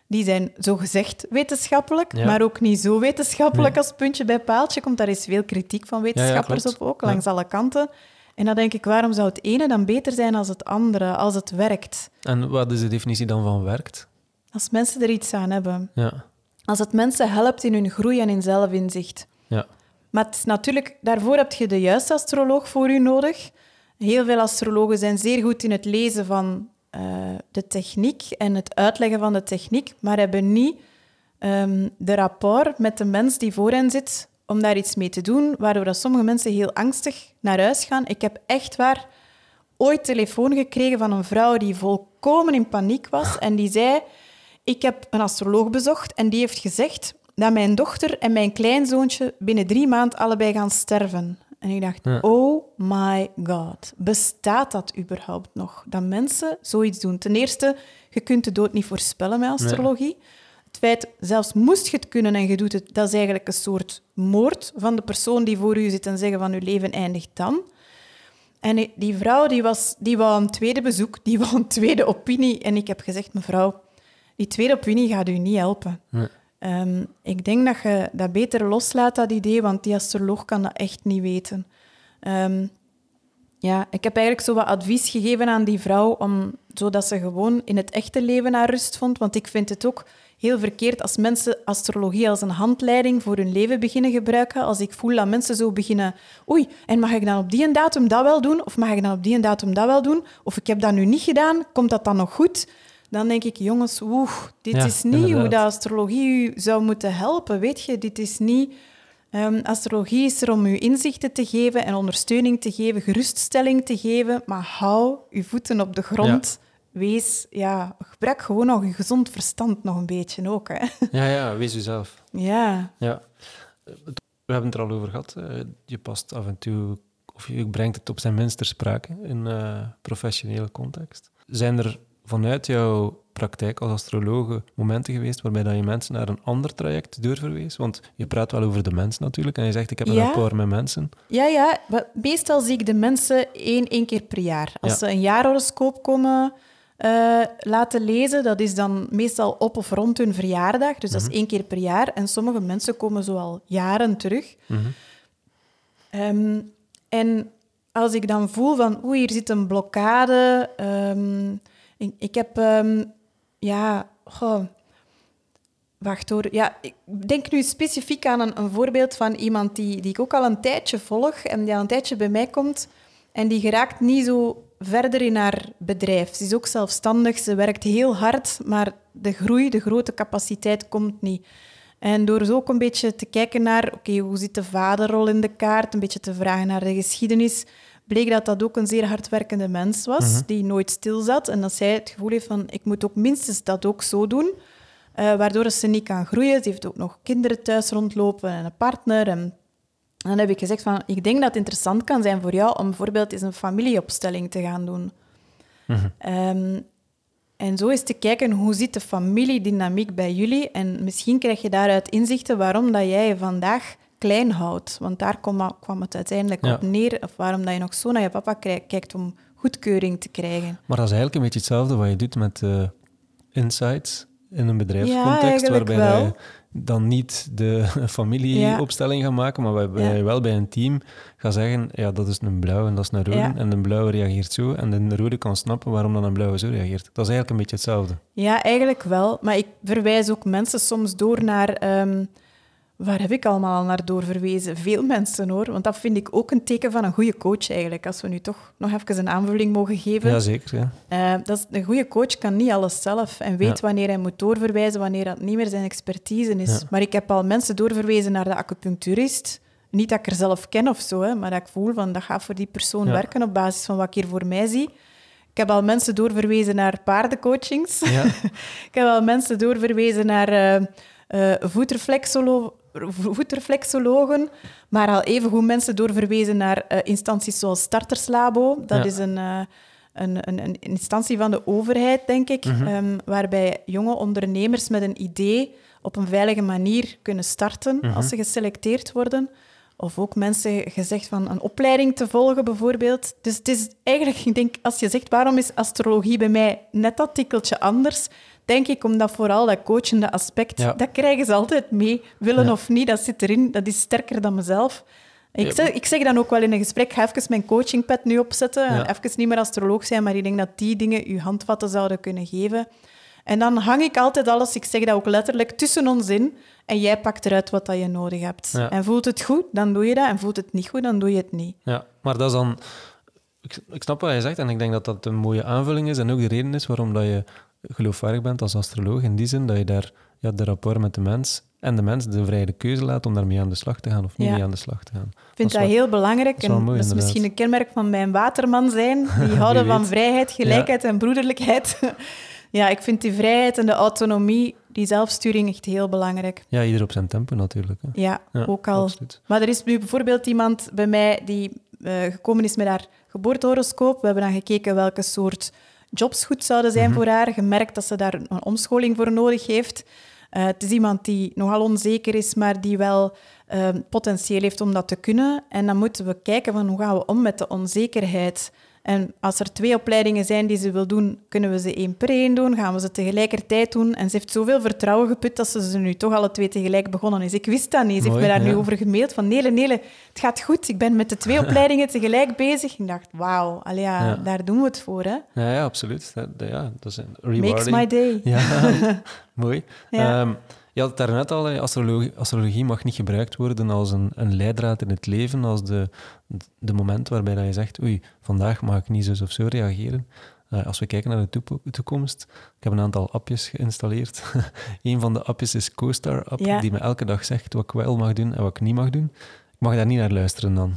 Die zijn zogezegd wetenschappelijk, Ja. maar ook niet zo wetenschappelijk Nee. als puntje bij paaltje komt. Daar is veel kritiek van wetenschappers op ook, langs alle kanten. En dan denk ik, waarom zou het ene dan beter zijn als het andere, als het werkt? En wat is de definitie dan van werkt? Als mensen er iets aan hebben. Ja, Als het mensen helpt in hun groei en in zelfinzicht. ja. Maar het is natuurlijk, daarvoor heb je de juiste astroloog voor u nodig. Heel veel astrologen zijn zeer goed in het lezen van eh, de techniek en het uitleggen van de techniek, maar hebben niet ehm, de rapport met de mens die voor hen zit om daar iets mee te doen, waardoor dat sommige mensen heel angstig naar huis gaan. Ik heb echt waar ooit telefoon gekregen van een vrouw die volkomen in paniek was en die zei... Ik heb een astroloog bezocht en die heeft gezegd dat mijn dochter en mijn kleinzoontje binnen drie maanden allebei gaan sterven. En ik dacht, Ja. oh my god, bestaat dat überhaupt nog? Dat mensen zoiets doen. Ten eerste, je kunt de dood niet voorspellen met astrologie. Het feit, zelfs moest je het kunnen en je doet het, dat is eigenlijk een soort moord van de persoon die voor u zit en zeggen van uw leven eindigt dan. En die vrouw die was, die wou een tweede bezoek, die wou een tweede opinie. En ik heb gezegd, mevrouw, die tweede opinie gaat u niet helpen. Nee. Ehm, ik denk dat je dat beter loslaat, dat idee, want die astroloog kan dat echt niet weten. Ehm, ja, ik heb eigenlijk zo wat advies gegeven aan die vrouw, om, zodat ze gewoon in het echte leven haar rust vond. Want ik vind het ook heel verkeerd als mensen astrologie als een handleiding voor hun leven beginnen gebruiken. Als ik voel dat mensen zo beginnen... Oei, en mag ik dan op die en datum dat wel doen? Of mag ik dan op die en datum dat wel doen? Of ik heb dat nu niet gedaan, komt dat dan nog goed? Dan denk ik, jongens, oeh, dit Ja, is niet hoe de astrologie u zou moeten helpen. Weet je, dit is niet... Ehm, astrologie is er om u inzichten te geven en ondersteuning te geven, geruststelling te geven, maar hou uw voeten op de grond. Wees, ja, gebruik gewoon nog je gezond verstand nog een beetje ook. Hè. Ja, ja, wees jezelf. Ja. Ja. We hebben het er al over gehad. Eh, Je past af en toe, of je brengt het op zijn minst ter sprake in eh, professionele context. Zijn er vanuit jouw praktijk als astrologe momenten geweest waarbij dat je mensen naar een ander traject doorverwees? Want je praat wel over de mens natuurlijk en je zegt ik heb een Ja. rapport met mensen. Ja, ja. Meestal zie ik de mensen één, één keer per jaar. Als Ja. ze een jaarhoroscoop komen eh, laten lezen, dat is dan meestal op of rond hun verjaardag. Dus dat is één keer per jaar. En sommige mensen komen zo al jaren terug. Mhm. Ehm, en als ik dan voel van, oei, hier zit een blokkade. ehm, ik, heb, ehm, ja, wacht hoor. Ja, ik denk nu specifiek aan een, een voorbeeld van iemand die, die ik ook al een tijdje volg en die al een tijdje bij mij komt. En die geraakt niet zo verder in haar bedrijf. Ze is ook zelfstandig, ze werkt heel hard, maar de groei, de grote capaciteit komt niet. En door zo ook een beetje te kijken naar, oké, hoe zit de vaderrol in de kaart, een beetje te vragen naar de geschiedenis, bleek dat dat ook een zeer hardwerkende mens was, die nooit stil zat. En dat zij het gevoel heeft van, ik moet ook minstens dat ook zo doen, eh, waardoor ze niet kan groeien. Ze heeft ook nog kinderen thuis rondlopen en een partner. En dan heb ik gezegd van, ik denk dat het interessant kan zijn voor jou om bijvoorbeeld eens een familieopstelling te gaan doen. Ehm, en zo eens te kijken hoe zit de familiedynamiek bij jullie. En misschien krijg je daaruit inzichten waarom dat jij vandaag klein houdt. Want daar kwam, kwam het uiteindelijk Ja. op neer. Of waarom dat je nog zo naar je papa kijkt om goedkeuring te krijgen. Maar dat is eigenlijk een beetje hetzelfde wat je doet met eh, insights in een bedrijfscontext, waarbij wel. dat dan niet de familieopstelling gaan maken, maar waarbij je wel bij een team gaat zeggen, ja, dat is een blauwe en dat is een rode, en de blauwe reageert zo, en de rode kan snappen waarom dan een blauwe zo reageert. Dat is eigenlijk een beetje hetzelfde. Ja, eigenlijk wel. Maar ik verwijs ook mensen soms door naar... ehm, waar heb ik allemaal al naar doorverwezen? Veel mensen, hoor. Want dat vind ik ook een teken van een goede coach, eigenlijk. Als we nu toch nog even een aanvulling mogen geven. Ja, zeker. Ja. Eh, dat is, een goede coach kan niet alles zelf en weet Ja. wanneer hij moet doorverwijzen, wanneer dat niet meer zijn expertise is. Ja. Maar ik heb al mensen doorverwezen naar de acupuncturist. Niet dat ik er zelf ken of zo, hè, maar dat ik voel van dat gaat voor die persoon werken op basis van wat ik hier voor mij zie. Ik heb al mensen doorverwezen naar paardencoachings. Ja. ik heb al mensen doorverwezen naar voetreflexolo- voetreflexologen, maar al even goed mensen doorverwezen naar eh, instanties zoals Starterslabo. Dat Ja. is een, eh, een, een, een instantie van de overheid, denk ik, Mhm. ehm, waarbij jonge ondernemers met een idee op een veilige manier kunnen starten Mhm. als ze geselecteerd worden. Of ook mensen gezegd van een opleiding te volgen, bijvoorbeeld. Dus het is eigenlijk, ik denk, als je zegt waarom is astrologie bij mij net dat tikkeltje anders, denk ik omdat vooral dat coachende aspect, Ja. dat krijgen ze altijd mee, willen Ja. of niet, dat zit erin, dat is sterker dan mezelf. Ik, zeg, ik zeg dan ook wel in een gesprek, ga even mijn coachingpad nu opzetten, en even niet meer astroloog zijn, maar ik denk dat die dingen je handvatten zouden kunnen geven. En dan hang ik altijd alles, ik zeg dat ook letterlijk, tussen ons in. En jij pakt eruit wat dat je nodig hebt. Ja. En voelt het goed, dan doe je dat. En voelt het niet goed, dan doe je het niet. Ja, maar dat is dan... Ik, ik snap wat je zegt en ik denk dat dat een mooie aanvulling is en ook de reden is waarom dat je geloofwaardig bent als astroloog. In die zin dat je daar ja, de rapport met de mens en de mens de vrije keuze laat om daarmee aan de slag te gaan of niet Ja. mee aan de slag te gaan. Ik vind dat, wel- heel belangrijk. dat is en dat is misschien een kenmerk van mijn waterman zijn. Die houden van vrijheid, gelijkheid en broederlijkheid. ja, ik vind die vrijheid en de autonomie, die zelfsturing, echt heel belangrijk. Ja, ieder op zijn tempo natuurlijk. Hè. Ja, Ja, ook al. absoluut. Maar er is nu bijvoorbeeld iemand bij mij die eh, gekomen is met haar geboortehoroscoop. We hebben dan gekeken welke soort jobs goed zouden zijn Mhm. voor haar. Gemerkt dat ze daar een omscholing voor nodig heeft. Eh, het is iemand die nogal onzeker is, maar die wel eh, potentieel heeft om dat te kunnen. En dan moeten we kijken van hoe gaan we om met de onzekerheid. En als er twee opleidingen zijn die ze wil doen, kunnen we ze één per één doen? Gaan we ze tegelijkertijd doen? En ze heeft zoveel vertrouwen geput dat ze ze nu toch alle twee tegelijk begonnen is. Ik wist dat niet. Ze heeft me daar nu over gemaild van Nele, Nele, het gaat goed. Ik ben met de twee opleidingen tegelijk bezig. Ik dacht, wauw, allee, ja, Ja. daar doen we het voor. Hè? Ja, ja, absoluut. Dat, ja, dat is een Makes rewarding. my day. Ja, mooi. Ja. Je had het daarnet al, astrologie, astrologie mag niet gebruikt worden als een, een leidraad in het leven, als de, de moment waarbij dat je zegt, oei, vandaag mag ik niet zo of zo reageren. Eh, als we kijken naar de toekomst, ik heb een aantal appjes geïnstalleerd. een van de appjes is CoStar-app, Ja. die me elke dag zegt wat ik wel mag doen en wat ik niet mag doen. Ik mag daar niet naar luisteren dan.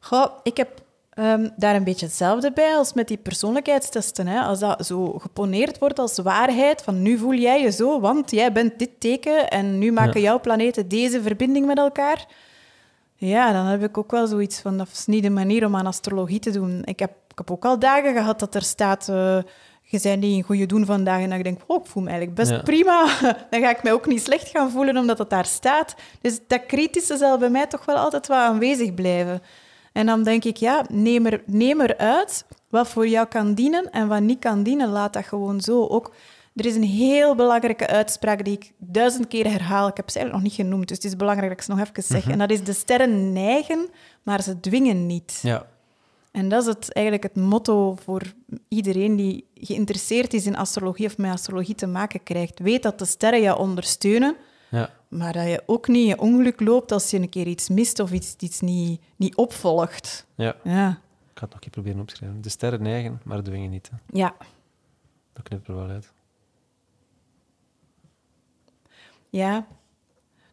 Goh, ik heb ehm, daar een beetje hetzelfde bij als met die persoonlijkheidstesten. Hè. Als dat zo geponeerd wordt als waarheid, van nu voel jij je zo, want jij bent dit teken en nu maken Ja. jouw planeten deze verbinding met elkaar. Ja, dan heb ik ook wel zoiets van, dat is niet de manier om aan astrologie te doen. Ik heb, ik heb ook al dagen gehad dat er staat... eh, je bent niet een goede doen vandaag. En dat ik denk, oh, ik voel me eigenlijk best Ja. prima. Dan ga ik mij ook niet slecht gaan voelen omdat het daar staat. Dus dat kritische zal bij mij toch wel altijd wel aanwezig blijven. En dan denk ik, ja, neem, er, neem eruit wat voor jou kan dienen en wat niet kan dienen. Laat dat gewoon zo. Ook, er is een heel belangrijke uitspraak die ik duizend keer herhaal. Ik heb ze eigenlijk nog niet genoemd, dus het is belangrijk dat ik ze nog even zeg. En dat is, de sterren neigen, maar ze dwingen niet. Ja, En dat is het, eigenlijk het motto voor iedereen die geïnteresseerd is in astrologie of met astrologie te maken krijgt. Weet dat de sterren jou ondersteunen. Maar dat je ook niet je ongeluk loopt als je een keer iets mist of iets, iets niet, niet opvolgt. ja. Ja. Ik ga het nog een keer proberen opschrijven. De sterren neigen, maar dwingen niet. Hè. ja. Dat knipt er wel uit. Ja.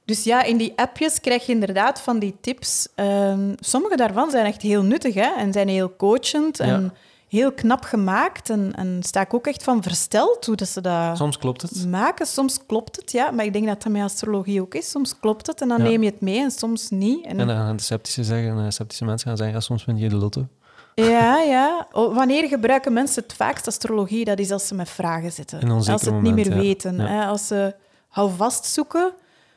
Dus ja, in die appjes krijg je inderdaad van die tips. Ehm, sommige daarvan zijn echt heel nuttig hè, en zijn heel coachend en Ja. Heel knap gemaakt. En, en sta ik ook echt van versteld hoe dat ze dat Soms klopt het. maken. Soms klopt het, ja. Maar ik denk dat dat met astrologie ook is. Soms klopt het en dan Ja. neem je het mee en soms niet. En, En dan gaan de sceptische, zeggen, eh, sceptische mensen gaan zeggen, ja, soms win je de lotto. Ja, ja. O, Wanneer gebruiken mensen het vaakst astrologie? Dat is als ze met vragen zitten. Als ze het moment, niet meer ja. weten. Ja. Hè? Als ze houvast zoeken.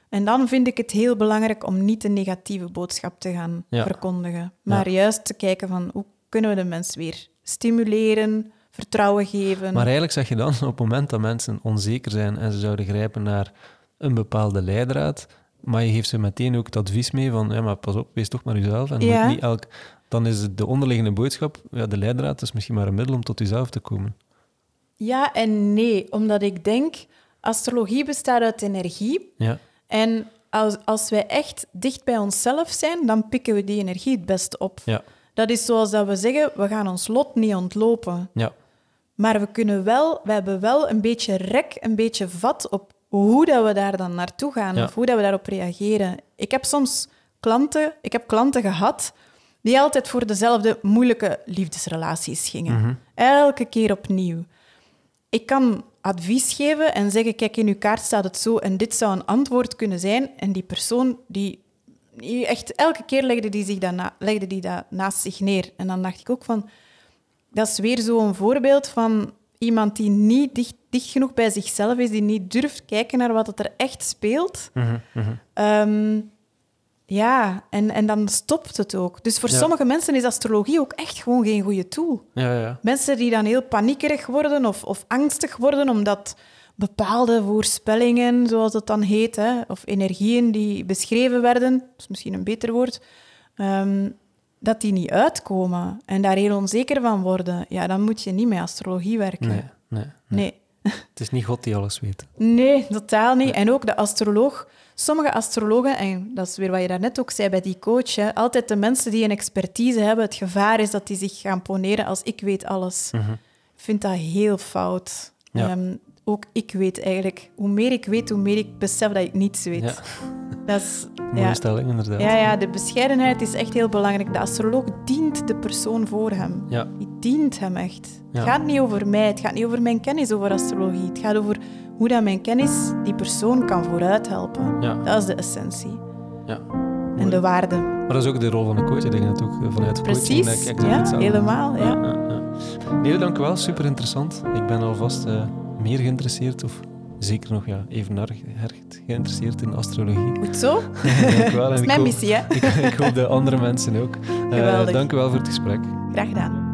En dan vind ik het heel belangrijk om niet de negatieve boodschap te gaan verkondigen. Maar juist te kijken van hoe kunnen we de mens weer stimuleren, vertrouwen geven. Maar eigenlijk zeg je dan, op het moment dat mensen onzeker zijn en ze zouden grijpen naar een bepaalde leidraad, maar je geeft ze meteen ook het advies mee van, ja, maar pas op, wees toch maar jezelf. En Ja. niet elk... Dan is het de onderliggende boodschap, ja, de leidraad is misschien maar een middel om tot jezelf te komen. Ja en nee, omdat ik denk, astrologie bestaat uit energie. Ja, En als, als wij echt dicht bij onszelf zijn, dan pikken we die energie het beste op. ja, Dat is zoals dat we zeggen, we gaan ons lot niet ontlopen. ja. Maar we kunnen wel, we hebben wel een beetje rek, een beetje vat op hoe dat we daar dan naartoe gaan Ja. of hoe dat we daarop reageren. Ik heb soms klanten, ik heb klanten gehad die altijd voor dezelfde moeilijke liefdesrelaties gingen. Elke keer opnieuw. Ik kan advies geven en zeggen, kijk, in uw kaart staat het zo en dit zou een antwoord kunnen zijn. En die persoon, die, echt elke keer legde die, zich dat na- legde die dat naast zich neer. En dan dacht ik ook van, dat is weer zo'n voorbeeld van iemand die niet dicht, dicht genoeg bij zichzelf is, die niet durft kijken naar wat het er echt speelt. Mhm, mhm. Ehm, ja, en, en dan stopt het ook. Dus voor Ja. sommige mensen is astrologie ook echt gewoon geen goede tool. Ja, ja. Mensen die dan heel paniekerig worden of, of angstig worden omdat bepaalde voorspellingen, zoals het dan heet, hè, of energieën die beschreven werden, dat is misschien een beter woord, ehm, dat die niet uitkomen en daar heel onzeker van worden, ja, dan moet je niet met astrologie werken. Nee, nee. nee. Het is niet God die alles weet. Nee, totaal niet. En ook de astroloog. Sommige astrologen, en dat is weer wat je daarnet ook zei bij die coach, hè, altijd de mensen die een expertise hebben, het gevaar is dat die zich gaan poneren als ik weet alles. Mhm. Ik vind dat heel fout. Ja. Ehm, ook ik weet eigenlijk, hoe meer ik weet, hoe meer ik besef dat ik niets weet. Ja, Dat is, mooie ja. stelling inderdaad. Ja, ja, de bescheidenheid is echt heel belangrijk. De astroloog dient de persoon voor hem. Ja. Die dient hem echt. Ja. Het gaat niet over mij, het gaat niet over mijn kennis over astrologie. Het gaat over hoe dat mijn kennis die persoon kan vooruit helpen. Ja. Dat is de essentie. Ja. En de waarde. Maar dat is ook de rol van de coach. Ik denk dat ook eh, vanuit de coaching... Precies. Ja, helemaal. Ja. Dank u wel. Super interessant. Ik ben alvast eh, meer geïnteresseerd, of zeker nog ja, even erg geïnteresseerd in astrologie. Goed zo. dank wel. Dat is mijn missie, hè. Ik, ik hoop de andere mensen ook. Geweldig. dank u wel voor het gesprek. Graag gedaan.